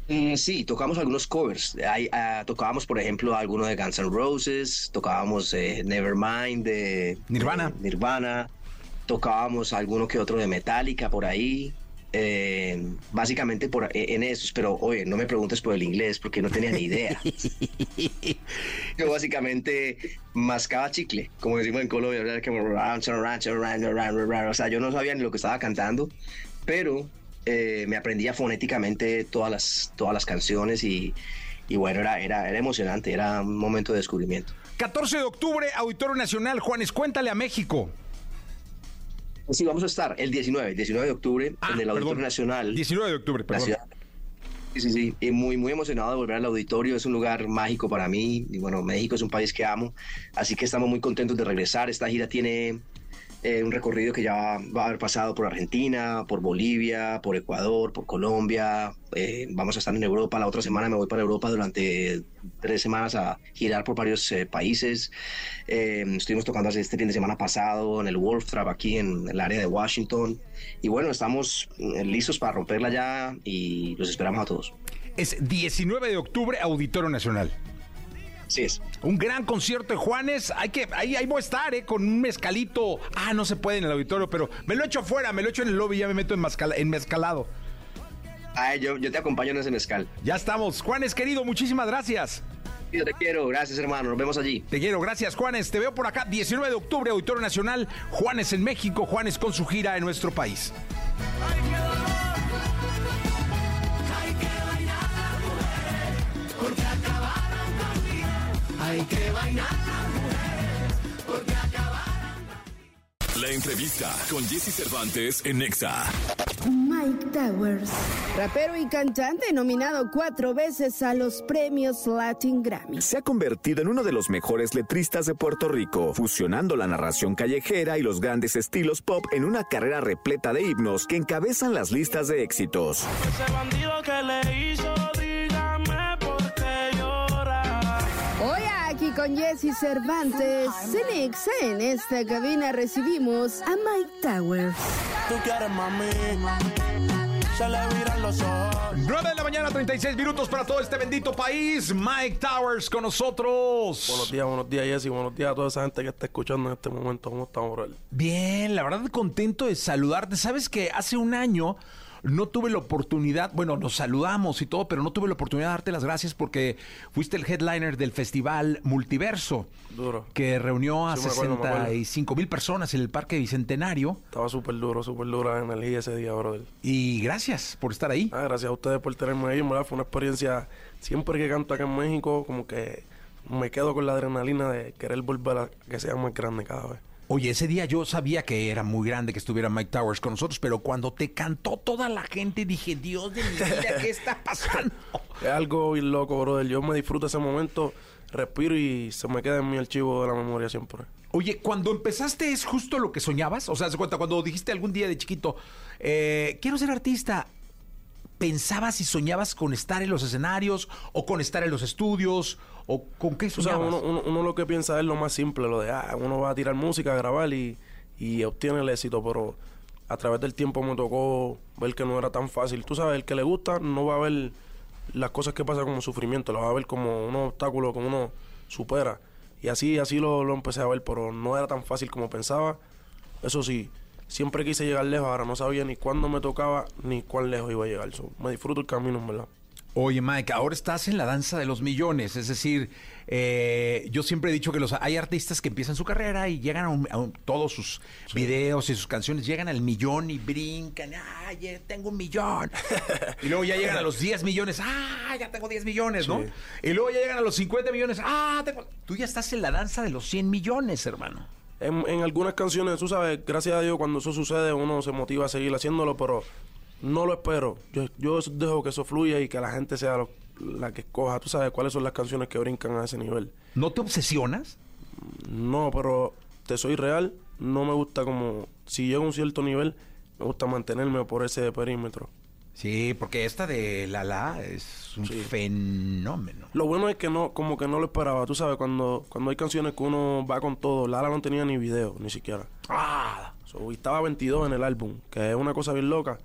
Mm, sí, tocamos algunos covers. Ahí, ah, tocábamos, por ejemplo, alguno de Guns N' Roses, tocábamos eh, Nevermind de Nirvana. de Nirvana, tocábamos alguno que otro de Metallica por ahí. eh, básicamente por, eh, en esos, pero oye, no me preguntes por el inglés porque no tenía ni idea. Yo básicamente mascaba chicle, como decimos en Colombia, o sea, yo no sabía ni lo que estaba cantando, pero eh, me aprendía fonéticamente todas las, todas las canciones y, y bueno, era, era, era emocionante, era un momento de descubrimiento. 14 de octubre, Auditorio Nacional. Juanes, cuéntale a México. Sí, vamos a estar el 19, el 19 de octubre Ah, en el Auditorio perdón. Nacional. 19 de octubre, la perdón. ciudad. Sí, sí, sí. Y muy, muy emocionado de volver al auditorio. Es un lugar mágico para mí. Y bueno, México es un país que amo. Así que estamos muy contentos de regresar. Esta gira tiene eh, un recorrido que ya va, a haber pasado por Argentina, por Bolivia, por Ecuador, por Colombia. Eh, vamos a estar en Europa. La otra semana me voy para Europa durante tres semanas a girar por varios eh, países. Estuvimos tocando hace este fin de semana pasado en el Wolf Trap aquí en el área de Washington. Y bueno, estamos listos para romperla ya y los esperamos a todos. Es 19 de octubre, Auditorio Nacional. Así es. Un gran concierto de Juanes. Hay que, ahí, ahí voy a estar, ¿eh? Con un mezcalito. Ah, no se puede en el auditorio, pero me lo echo afuera, me lo echo en el lobby y ya me meto en mezcalado. Ay, yo, yo te acompaño en ese mezcal. Ya estamos. Juanes, querido, muchísimas gracias. Yo te quiero, gracias hermano, nos vemos allí. Te quiero, gracias Juanes. Te veo por acá, 19 de octubre, Auditorio Nacional. Juanes en México, Juanes con su gira en nuestro país. Hay que bailar La entrevista con Jesse Cervantes en Nexa. Mike Towers, rapero y cantante nominado cuatro veces a los premios Latin Grammy. Se ha convertido en uno de los mejores letristas de Puerto Rico, fusionando la narración callejera y los grandes estilos pop en una carrera repleta de himnos que encabezan las listas de éxitos. Ese bandido que le hizo, aquí con Jesse Cervantes, Cenex, en esta cabina recibimos a Mike Towers. Tú quieres mami, se le viran los ojos. 9 de la mañana, 36 minutos para todo este bendito país. Mike Towers con nosotros. Buenos días, buenos días, Jesse. Buenos días a toda esa gente que está escuchando en este momento. ¿Cómo estamos, bro? Bien, la verdad contento de saludarte. Sabes que hace un año no tuve la oportunidad, bueno, nos saludamos y todo, pero no tuve la oportunidad de darte las gracias porque fuiste el headliner del festival Multiverso, Duro. que reunió a Sí, me acuerdo, me acuerdo. 65 mil personas en el Parque Bicentenario. Estaba súper duro, súper dura la energía ese día, brother. Y gracias por estar ahí. Ah, gracias a ustedes por tenerme ahí, ¿verdad? Fue una experiencia. Siempre que canto acá en México, como que me quedo con la adrenalina de querer volver a que sea más grande cada vez. Oye, ese día yo sabía que era muy grande que estuviera Mike Towers con nosotros, pero cuando te cantó toda la gente dije, Dios de mi vida, ¿qué está pasando? Es algo loco, brother. Yo me disfruto ese momento, respiro y se me queda en mi archivo de la memoria siempre. Oye, cuando empezaste es justo lo que soñabas. O sea, ¿se cuenta? Cuando dijiste algún día de chiquito, eh, quiero ser artista, ¿pensabas y soñabas con estar en los escenarios o con estar en los estudios o con qué O sea, soñabas? uno, uno, uno lo que piensa es lo más simple, lo de, ah, uno va a tirar música, a grabar y, y obtiene el éxito, pero a través del tiempo me tocó ver que no era tan fácil. Tú sabes, el que le gusta no va a ver las cosas que pasan como sufrimiento, las va a ver como un obstáculo que uno supera. Y así, así lo, lo empecé a ver, pero no era tan fácil como pensaba. Eso sí, siempre quise llegar lejos, ahora no sabía ni cuándo me tocaba ni cuán lejos iba a llegar. So, me disfruto el camino, en verdad. Oye, Mike, ahora estás en la danza de los millones. Es decir, eh, yo siempre he dicho que los hay artistas que empiezan su carrera y llegan a, un- a un- todos sus videos y sus canciones, llegan al millón y brincan. ¡Ay, ya tengo un millón! y luego ya llegan a los 10 millones. ¡Ah, ya tengo 10 millones, ¿no? Sí. Y luego ya llegan a los 50 millones. ¡Ah, tengo... Tú ya estás en la danza de los 100 millones, hermano. En, en algunas canciones, tú sabes, gracias a Dios, cuando eso sucede, uno se motiva a seguir haciéndolo, pero no lo espero. Yo, yo dejo que eso fluya y que la gente sea lo- la que escoja. Tú sabes cuáles son las canciones que brincan a ese nivel. ¿No te obsesionas? No, pero te soy real. No me gusta como. Si llego a un cierto nivel, me gusta mantenerme por ese perímetro. Sí, porque esta de La La es un fenómeno. Lo bueno es que no, como que no lo esperaba. Tú sabes, cuando, cuando hay canciones que uno va con todo, Lala no tenía ni video, ni siquiera. ¡Ah! So, y estaba 22 en el álbum, que es una cosa bien loca.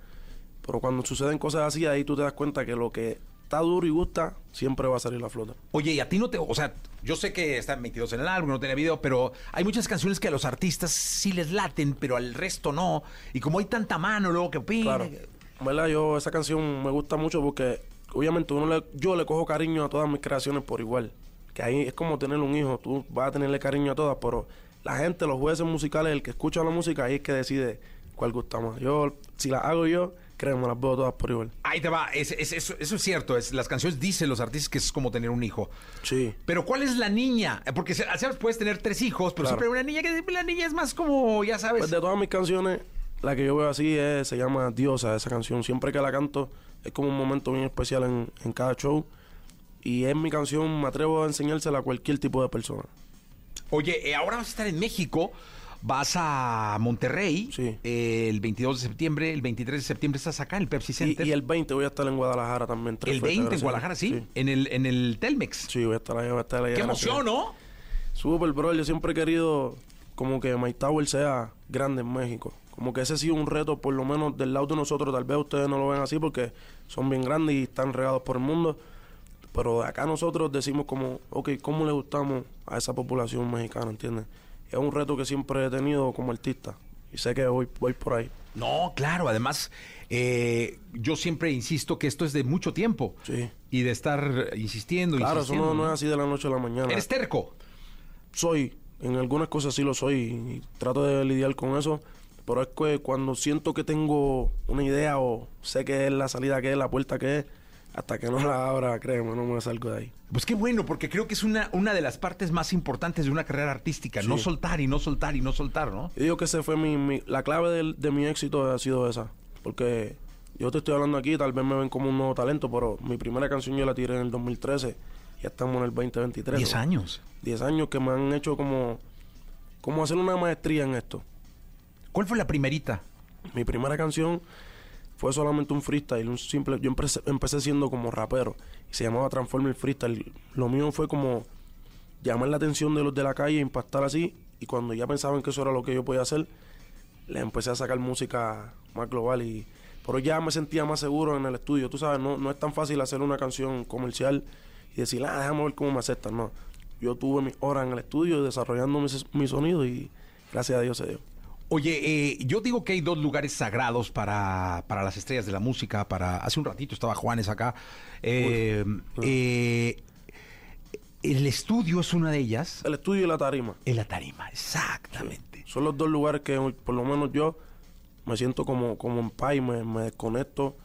Pero cuando suceden cosas así, ahí tú te das cuenta que lo que está duro y gusta, siempre va a salir a flota. Oye, y a ti no te. O sea, yo sé que están 22 en el álbum, no tiene video, pero hay muchas canciones que a los artistas sí les laten, pero al resto no. Y como hay tanta mano, luego que opina. Claro. ¿Verdad? Yo, esa canción me gusta mucho porque, obviamente, uno le- yo le cojo cariño a todas mis creaciones por igual. Que ahí es como tener un hijo, tú vas a tenerle cariño a todas, pero la gente, los jueces musicales, el que escucha la música, ahí es que decide cuál gusta más. Yo, si las hago yo, créeme, las veo todas por igual. Ahí te va, es- es- eso, eso es cierto. Es, las canciones dicen los artistas que es como tener un hijo. Sí. Pero ¿cuál es la niña? Eh, Porque sabes, puedes tener tres hijos, pero Claro. siempre hay una niña que la niña es más como, ya sabes. Pues de todas mis canciones, la que yo veo así es, se llama Diosa, esa canción. Siempre que la canto, es como un momento bien especial en, en cada show. Y es mi canción, me atrevo a enseñársela a cualquier tipo de persona. Oye, eh, ahora vas a estar en México. Vas a Monterrey Sí. eh, el 22 de septiembre, el 23 de septiembre estás acá en el Pepsi Center. y el 20 voy a estar en Guadalajara también. el fechas, 20 en. Guadalajara, sí, En, el, en el Telmex. Sí, voy a estar ahí, voy a estar ahí. ¡Qué emoción, ¿no? Súper, bro. Yo siempre he querido como que My Tower sea grande en México. Como que ese ha sido un reto, por lo menos del lado de nosotros. Tal vez ustedes no lo ven así porque son bien grandes y están regados por el mundo. Pero de acá nosotros decimos como, ok, ¿cómo le gustamos a esa población mexicana, entiendes? Es un reto que siempre he tenido como artista. y sé que voy, voy por ahí. No, claro, además, eh, yo siempre insisto que esto es de mucho tiempo. Sí. Y de estar insistiendo, Claro, eso no es así de la noche a la mañana. Eres terco. soy, en algunas cosas sí lo soy y trato de lidiar con eso, pero es que cuando siento que tengo una idea o sé que es la salida que es, la puerta que es, hasta que no la abra, créeme, no me salgo de ahí. Pues qué bueno, porque creo que es una, una de las partes más importantes de una carrera artística. No soltar y no soltar y no soltar, ¿no? Yo digo que ese fue mi, mi- la clave de, mi éxito ha sido esa, porque yo te estoy hablando aquí, tal vez me ven como un nuevo talento, pero mi primera canción yo la tiré en el 2013, ya estamos en el 2023. Diez ¿no? años. 10 años que me han hecho como, como hacer una maestría en esto. ¿Cuál fue la primerita? Mi primera canción fue solamente un freestyle, un simple. Yo empecé, siendo como rapero y se llamaba Transformer Freestyle. Lo mío fue como llamar la atención de los de la calle, impactar así. Y cuando ya pensaban que eso era lo que yo podía hacer, le empecé a sacar música más global. y Pero ya me sentía más seguro en el estudio. Tú sabes, no, no es tan fácil hacer una canción comercial y decir, ah, déjame ver cómo me aceptan. No. Yo tuve mis horas en el estudio desarrollando mi, mi sonido y gracias a Dios se dio. Oye, eh, yo digo que hay dos lugares sagrados para, para las estrellas de la música. Para hace un ratito estaba Juanes acá. Eh, eh, el estudio es una de ellas. El estudio y la tarima. En la tarima, exactamente. Son los dos lugares que por lo menos yo me siento como, como en paz y me, me desconecto.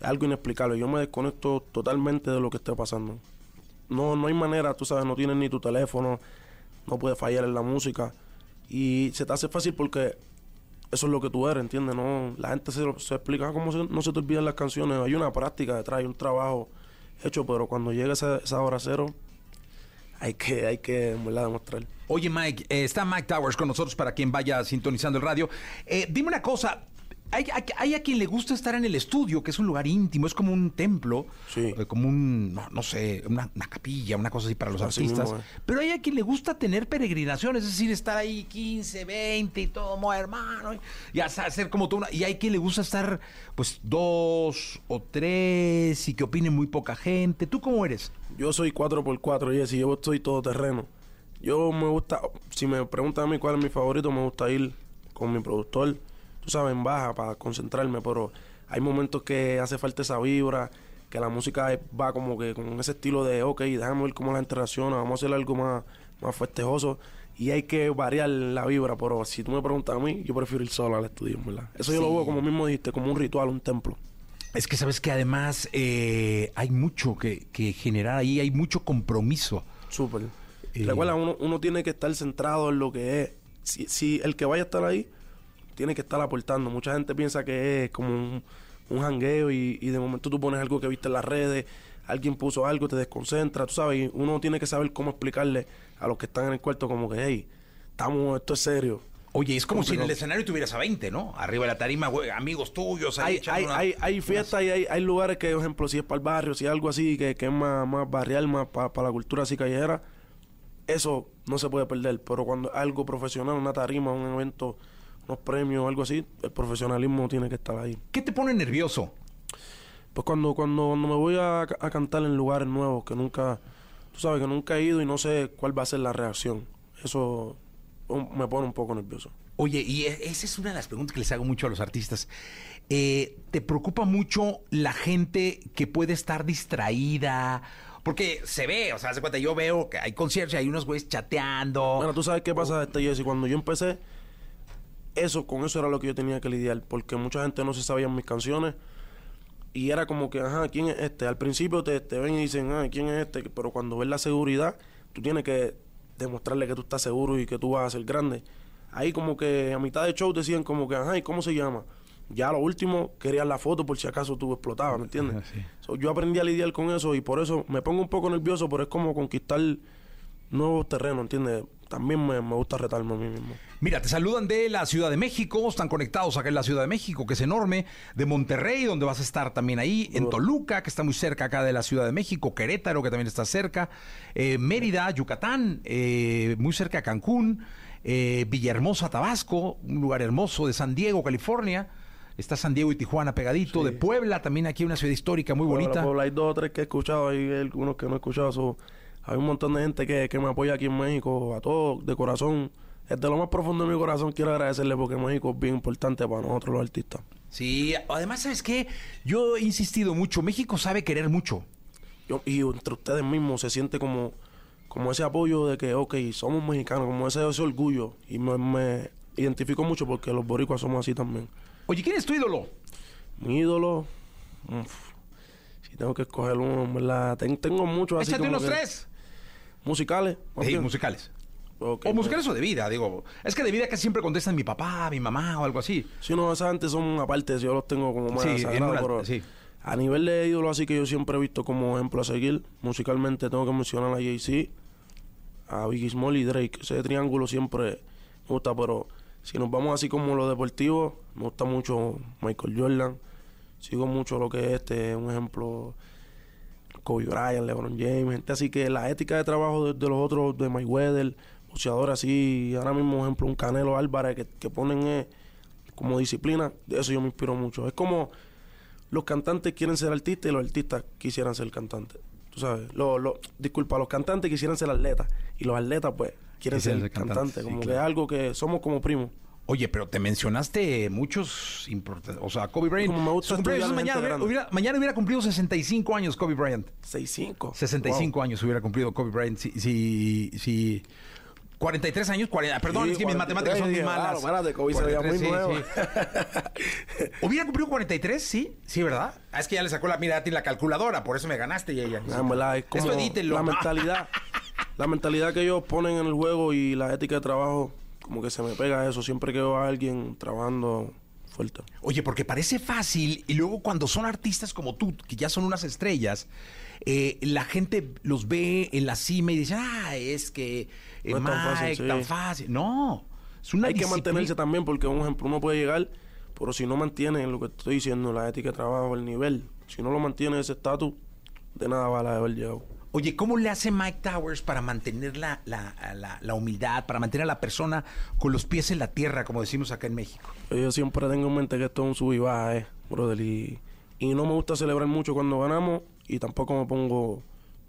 Es algo inexplicable. Yo me desconecto totalmente de lo que esté pasando. No, no hay manera, tú sabes, no tienes ni tu teléfono, no puedes fallar en la música. Y se te hace fácil porque eso es lo que tú eres, ¿entiendes? No, la gente se, se explica "Ah, cómo se- no se te olvidan las canciones. Hay una práctica detrás, hay un trabajo hecho, pero cuando llega esa, esa hora cero, hay que, hay que verdad, demostrar. Oye, Mike, eh, está Mike Towers con nosotros para quien vaya sintonizando el radio. Eh, dime una cosa. Hay, hay- hay a quien le gusta estar en el estudio, que es un lugar íntimo, es como un templo, eh, como un, no, no sé, una, una capilla, una cosa así para los Así artistas. mismo es. Pero hay a quien le gusta tener peregrinaciones, es decir, estar ahí 15, 20 y todo, mo, hermano, y- hacer como todo una... Y hay quien le gusta estar, pues, dos o tres y que opine muy poca gente. ¿Tú cómo eres? Yo soy 4x4, Jesse, yo estoy todo terreno. Yo me gusta, si me preguntan a mí cuál es mi favorito, me gusta ir con mi productor, tú sabes, en baja para concentrarme, pero hay momentos que hace falta esa vibra, que la música va como que con ese estilo de, ok, déjame ver cómo la gente reacciona, vamos a hacer algo más, más festejoso. Y hay que variar la vibra, pero si tú me preguntas a mí, yo prefiero ir solo al estudio, ¿verdad? Eso yo lo Sí. veo como mismo dijiste, como un ritual, un templo. Es que sabes que además eh, hay mucho que, que generar ahí, hay mucho compromiso. Súper. Eh, Recuerda, uno, uno tiene que estar centrado en lo que es. Si, si el que vaya a estar ahí, tiene que estar aportando. Mucha gente piensa que es como un, un jangueo y, y de momento tú pones algo que viste en las redes, alguien puso algo, te desconcentra, tú sabes, y uno tiene que saber cómo explicarle a los que están en el cuarto como que, hey, estamos, esto es serio. Oye, es como si en el escenario tuvieras a 20, ¿no? Arriba de la tarima, güey, amigos tuyos. ahí hay, hay, una- hay, hay fiestas y hay, hay lugares que, por ejemplo, si es para el barrio, si es algo así, que, que es más, más barrial, más para la cultura así callejera, eso no se puede perder. Pero cuando algo profesional, una tarima, un evento, unos premios, algo así, el profesionalismo tiene que estar ahí. ¿Qué te pone nervioso? Pues cuando, cuando, cuando me voy a, a cantar en lugares nuevos que nunca, tú sabes que nunca he ido y no sé cuál va a ser la reacción. Eso um, me pone un poco nervioso. Oye, y e- esa es una de las preguntas que les hago mucho a los artistas. Eh, ¿Te preocupa mucho la gente que puede estar distraída? Porque se ve, o sea, hace cuenta, yo veo que hay conciertos y hay unos güeyes chateando. Bueno, tú sabes qué pasa, este Jesse. Cuando yo empecé, eso, con eso era lo que yo tenía que lidiar. Porque mucha gente no se sabía mis canciones. Y era como que, ajá, ¿quién es este? Al principio te, te ven y dicen, ah, ¿quién es este? Pero cuando ves la seguridad, tú tienes que demostrarle que tú estás seguro y que tú vas a ser grande. Ahí como que a mitad de show decían como que, ajá, ¿y cómo se llama? Ya a lo último querían la foto por si acaso tú explotaba, ¿me entiendes? So, yo aprendí a lidiar con eso y por eso me pongo un poco nervioso, pero es como conquistar nuevos terrenos, ¿entiendes? También me, me gusta retarme a mí mismo. Mira, te saludan de la Ciudad de México, están conectados acá en la Ciudad de México, que es enorme, de Monterrey, donde vas a estar también ahí, en Toluca, que está muy cerca acá de la Ciudad de México, Querétaro, que también está cerca, eh, Mérida, Yucatán, eh, muy cerca de Cancún, eh, Villahermosa, Tabasco, un lugar hermoso de San Diego, California. Está San Diego y Tijuana pegadito, de Puebla, también aquí una ciudad histórica muy Puebla, bonita. Puebla, hay dos o tres que he escuchado, hay algunos que no he escuchado. so, hay un montón de gente que, que me apoya aquí en México, a todos de corazón. Desde lo más profundo de mi corazón quiero agradecerle porque México es bien importante para nosotros los artistas. Sí, además, ¿sabes qué? Yo he insistido mucho, México sabe querer mucho. Yo- y entre ustedes mismos se siente como, como ese apoyo de que, ok, somos mexicanos, como ese, ese orgullo. Y me, me identifico mucho porque los boricuas somos así también. Oye, ¿quién es tu ídolo? Mi ídolo, uf, si tengo que escoger uno, ¿verdad? Ten- tengo muchos así Échate como unos que- tres. Musicales. Sí, musicales. O musicales o de vida, digo. Es que de vida casi siempre contestan mi papá, mi mamá o algo así. Sí, no, esas antes son aparte, yo los tengo como más Sí, en sagrados, una- pero sí. a nivel de ídolo así que yo siempre he visto como ejemplo a seguir, musicalmente tengo que mencionar a Jay-Z, a Biggie Small y Drake, ese triángulo siempre me gusta, pero si nos vamos así como lo deportivo, me gusta mucho Michael Jordan, sigo mucho lo que es este, un ejemplo, Kobe Bryant, LeBron James, gente así que la ética de trabajo de, de los otros, de Mayweather, boxeadores así, ahora mismo, ejemplo, un Canelo Álvarez que, que ponen eh, como disciplina, de eso yo me inspiro mucho. Es como los cantantes quieren ser artistas y los artistas quisieran ser cantantes. Tú sabes, lo, lo, disculpa, los cantantes quisieran ser atletas y los atletas pues quieren Quisieran ser, cantantes, cantantes, sí, como que claro. es algo que somos como primos. Oye, pero te mencionaste muchos importantes. O sea, Kobe Bryant. Como me gusta mañana, hubiera, mañana hubiera cumplido 65 años Kobe Bryant. 6'5". 65 años hubiera cumplido Kobe Bryant. Si, si, si 43 años, 40, perdón, Sí, es que mis 43, matemáticas son muy malas. claro, espérate, Kobe se veía muy 43, nuevo. sí. ¿Hubiera cumplido 43? Sí, sí, ¿verdad? Ah, es que ya le sacó la mira a ti la calculadora, por eso me ganaste y ella. Ah, en verdad, es como Esto la mentalidad, la mentalidad que ellos ponen en el juego y la ética de trabajo, como que se me pega eso siempre que veo a alguien trabajando fuerte. Oye, porque parece fácil y luego cuando son artistas como tú, que ya son unas estrellas, eh, la gente los ve en la cima y dice, ah, es que No es tan fácil, sí. tan fácil. No, es una Hay que mantenerse también porque, un ejemplo, uno puede llegar, pero si no mantiene lo que estoy diciendo, la ética de trabajo, el nivel, si no lo mantiene ese estatus, de nada vale haber llegado. Oye, ¿cómo le hace Mike Towers para mantener la, la, la- la humildad, para mantener a la persona con los pies en la tierra, como decimos acá en México? Yo siempre tengo en mente que esto es un sub y baja, eh, brother. Y, y no me gusta celebrar mucho cuando ganamos y tampoco me pongo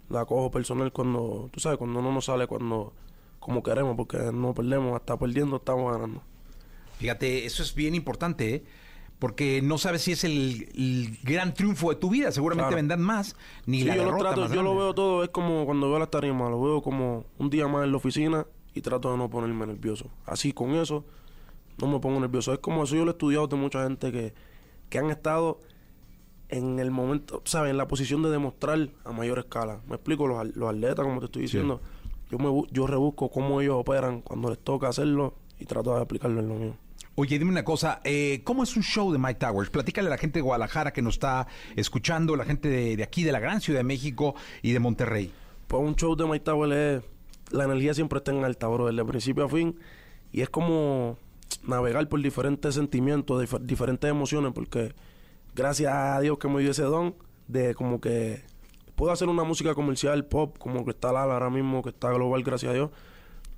la cojo personal cuando, tú sabes, cuando no nos sale cuando como queremos, porque no perdemos, hasta perdiendo estamos ganando. Fíjate, eso es bien importante, ¿eh? Porque no sabes si es el, el gran triunfo de tu vida. Seguramente Claro. vendrán más, ni Sí, la yo lo trato, más yo lo veo todo, es como cuando veo las tarimas, lo veo como un día más en la oficina y trato de no ponerme nervioso. Así con eso, no me pongo nervioso. Es como eso yo lo he estudiado de mucha gente que, que han estado en el momento, ¿sabes? En la posición de demostrar a mayor escala. Me explico, los, los atletas, como te estoy diciendo, yo, me, yo rebusco cómo ellos operan cuando les toca hacerlo y trato de aplicarlo en lo mío. Oye, dime una cosa, eh, ¿cómo es un show de Mike Towers? Platícale a la gente de Guadalajara que nos está escuchando, la gente de, de aquí, de la gran Ciudad de México y de Monterrey. Pues un show de Mike Tower es... La energía siempre está en alta, bro, desde principio a fin. Y es como navegar por diferentes sentimientos, dif- diferentes emociones, porque gracias a Dios que me dio ese don de como que puedo hacer una música comercial, pop, como que está Lala ahora mismo, que está global, gracias a Dios,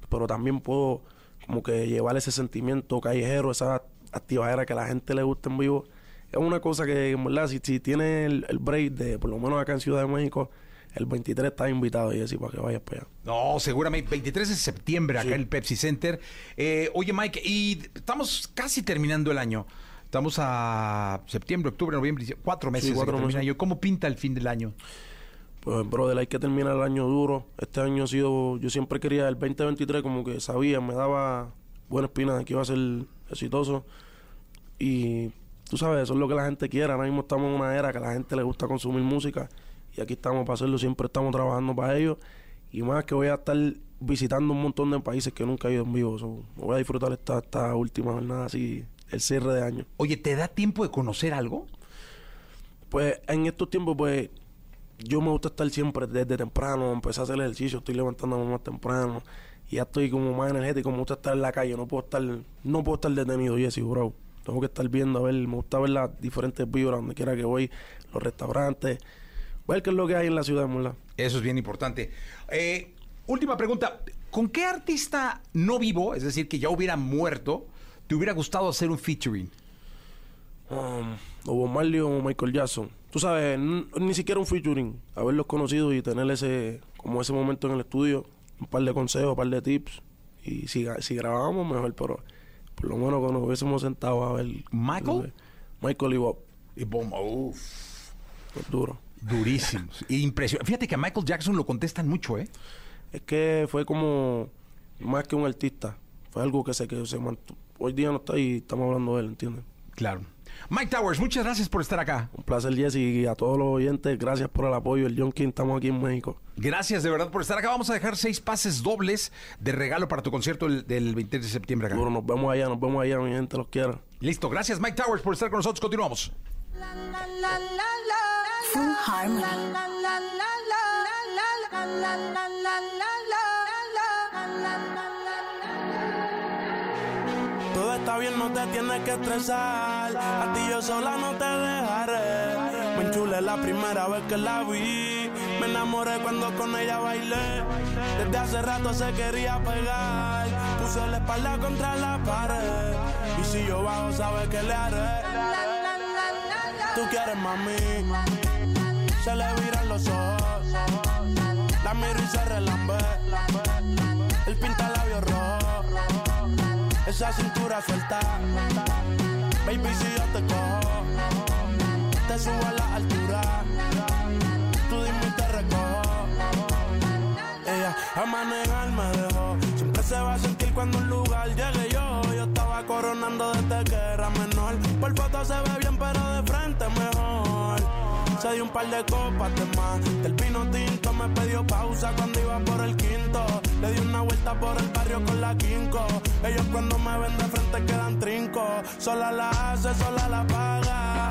pero también puedo como que llevar ese sentimiento callejero, esa activadera que a la gente le gusta en vivo. Es una cosa que, en verdad, si, si tiene el, el break de, por lo menos acá en Ciudad de México, el 23 está invitado y así para que vayas para allá. No, seguramente 23 de septiembre acá Sí. en el Pepsi Center. Eh, oye, Mike, y estamos casi terminando el año. Estamos a septiembre, octubre, noviembre, cuatro meses. de cuatro meses. año. ¿Cómo pinta el fin del año? Pues, brother, hay que terminar el año duro. Este año ha sido, yo siempre quería el 2023, como que sabía, me daba buena espina de que iba a ser exitoso. Y tú sabes, eso es lo que la gente quiere. Ahora mismo estamos en una era que a la gente le gusta consumir música. Y aquí estamos para hacerlo, siempre estamos trabajando para ello. Y más que voy a estar visitando un montón de países que nunca he ido en vivo. So, voy a disfrutar esta, esta última jornada así, el cierre de año. Oye, ¿te da tiempo de conocer algo? Pues en estos tiempos, pues yo me gusta estar siempre desde temprano, empecé a hacer ejercicio, estoy levantándome más temprano y ya estoy como más energético, me gusta estar en la calle, no puedo estar, no puedo estar detenido, Jesse, bro. Tengo que estar viendo, a ver, me gusta ver las diferentes vibras donde quiera que voy, los restaurantes, ver qué es lo que hay en la ciudad, ¿verdad? Eso es bien importante. Eh, última pregunta. ¿Con qué artista no vivo, es decir, que ya hubiera muerto, te hubiera gustado hacer un featuring? Um, o Bob Marley o Michael Jackson. Tú sabes, n- ni siquiera un featuring, haberlos conocido y tener ese, como ese momento en el estudio, un par de consejos, un par de tips Y si, si grabábamos, mejor, pero por lo menos cuando nos hubiésemos sentado a ver. ¿Michael? Michael y Bob. Y boom, uf. Pues duro. Durísimos. Impresionante. Fíjate que a Michael Jackson lo contestan mucho, ¿eh? Es que fue como más que un artista. Fue algo que se quedó. Se mantu- Hoy día no está y estamos hablando de él, ¿entiendes? Claro. Mike Towers, muchas gracias por estar acá. Un placer, Jesse, y a todos los oyentes, gracias por el apoyo. El John King, estamos aquí en México. Gracias de verdad por estar acá. Vamos a dejar seis pases dobles de regalo para tu concierto el- del 23 de septiembre acá. Bueno, nos vemos allá, nos vemos allá, mi gente, los quiero. Listo. Gracias, Mike Towers, por estar con nosotros. Continuamos. Full Harmony. Todo está bien, no te tienes que estresar. A ti yo sola no te dejaré. Me enchulé la primera vez que la vi. Me enamoré cuando con ella bailé. Desde hace rato se quería pegar. Puso la espalda contra la pared. Y si yo bajo, sabes que le haré. Tú quieres mami. Se le viran los ojos. La miro y se relambe. Esa cintura suelta. Baby, si yo te cojo, te subo a la altura. Tú dime y te recojo. Ella a manejar me dejó. Siempre se va a sentir cuando un lugar llegue yo. Yo estaba coronando desde que era menor. Por foto se ve bien, pero de frente mejor. Se dio un par de copas de más. Del vino tinto me pidió pausa cuando iba por el quinto. Le di una vuelta por el barrio con la quinco. Ellos cuando me ven de frente quedan trinco. Sola la hace, sola la paga.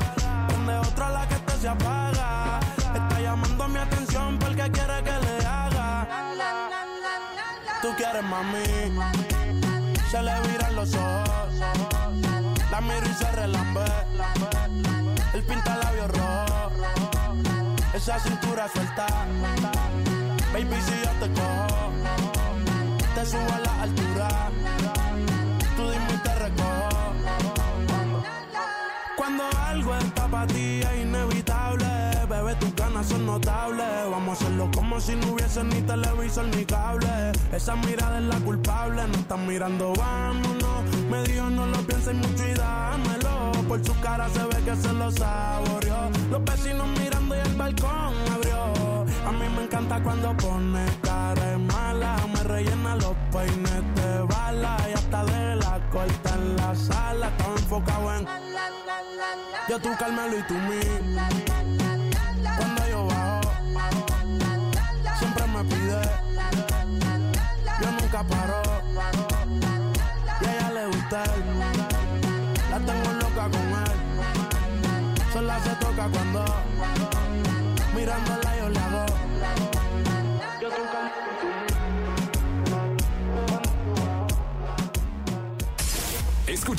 Donde otra la que te se apaga. Está llamando mi atención porque quiere que le haga. Tú quieres mami. Se le viran los ojos. La miro y se relambe. El pinta labios rojo. Esa cintura suelta. Baby, si yo te cojo, te subo a la altura. Tú dime y te recojo. Cuando algo está para ti es inevitable, bebé, tus ganas son notables. Vamos a hacerlo como si no hubiese ni televisor ni cable. Esa mirada es la culpable, no están mirando, vámonos. Me dijo no lo pienses mucho y dámelo. Por su cara se ve que se lo saboreó. Los vecinos mirando y el balcón abrió. A mí me encanta cuando pone cara mala. Me rellena los peines de bala y hasta de la corta en la sala. Estaba enfocado en yo tú Carmelo y tú mí. Cuando yo bajo, siempre me pide. Yo nunca paro. Y a ella le gusta él. La tengo loca con él. Sola se toca cuando mirándola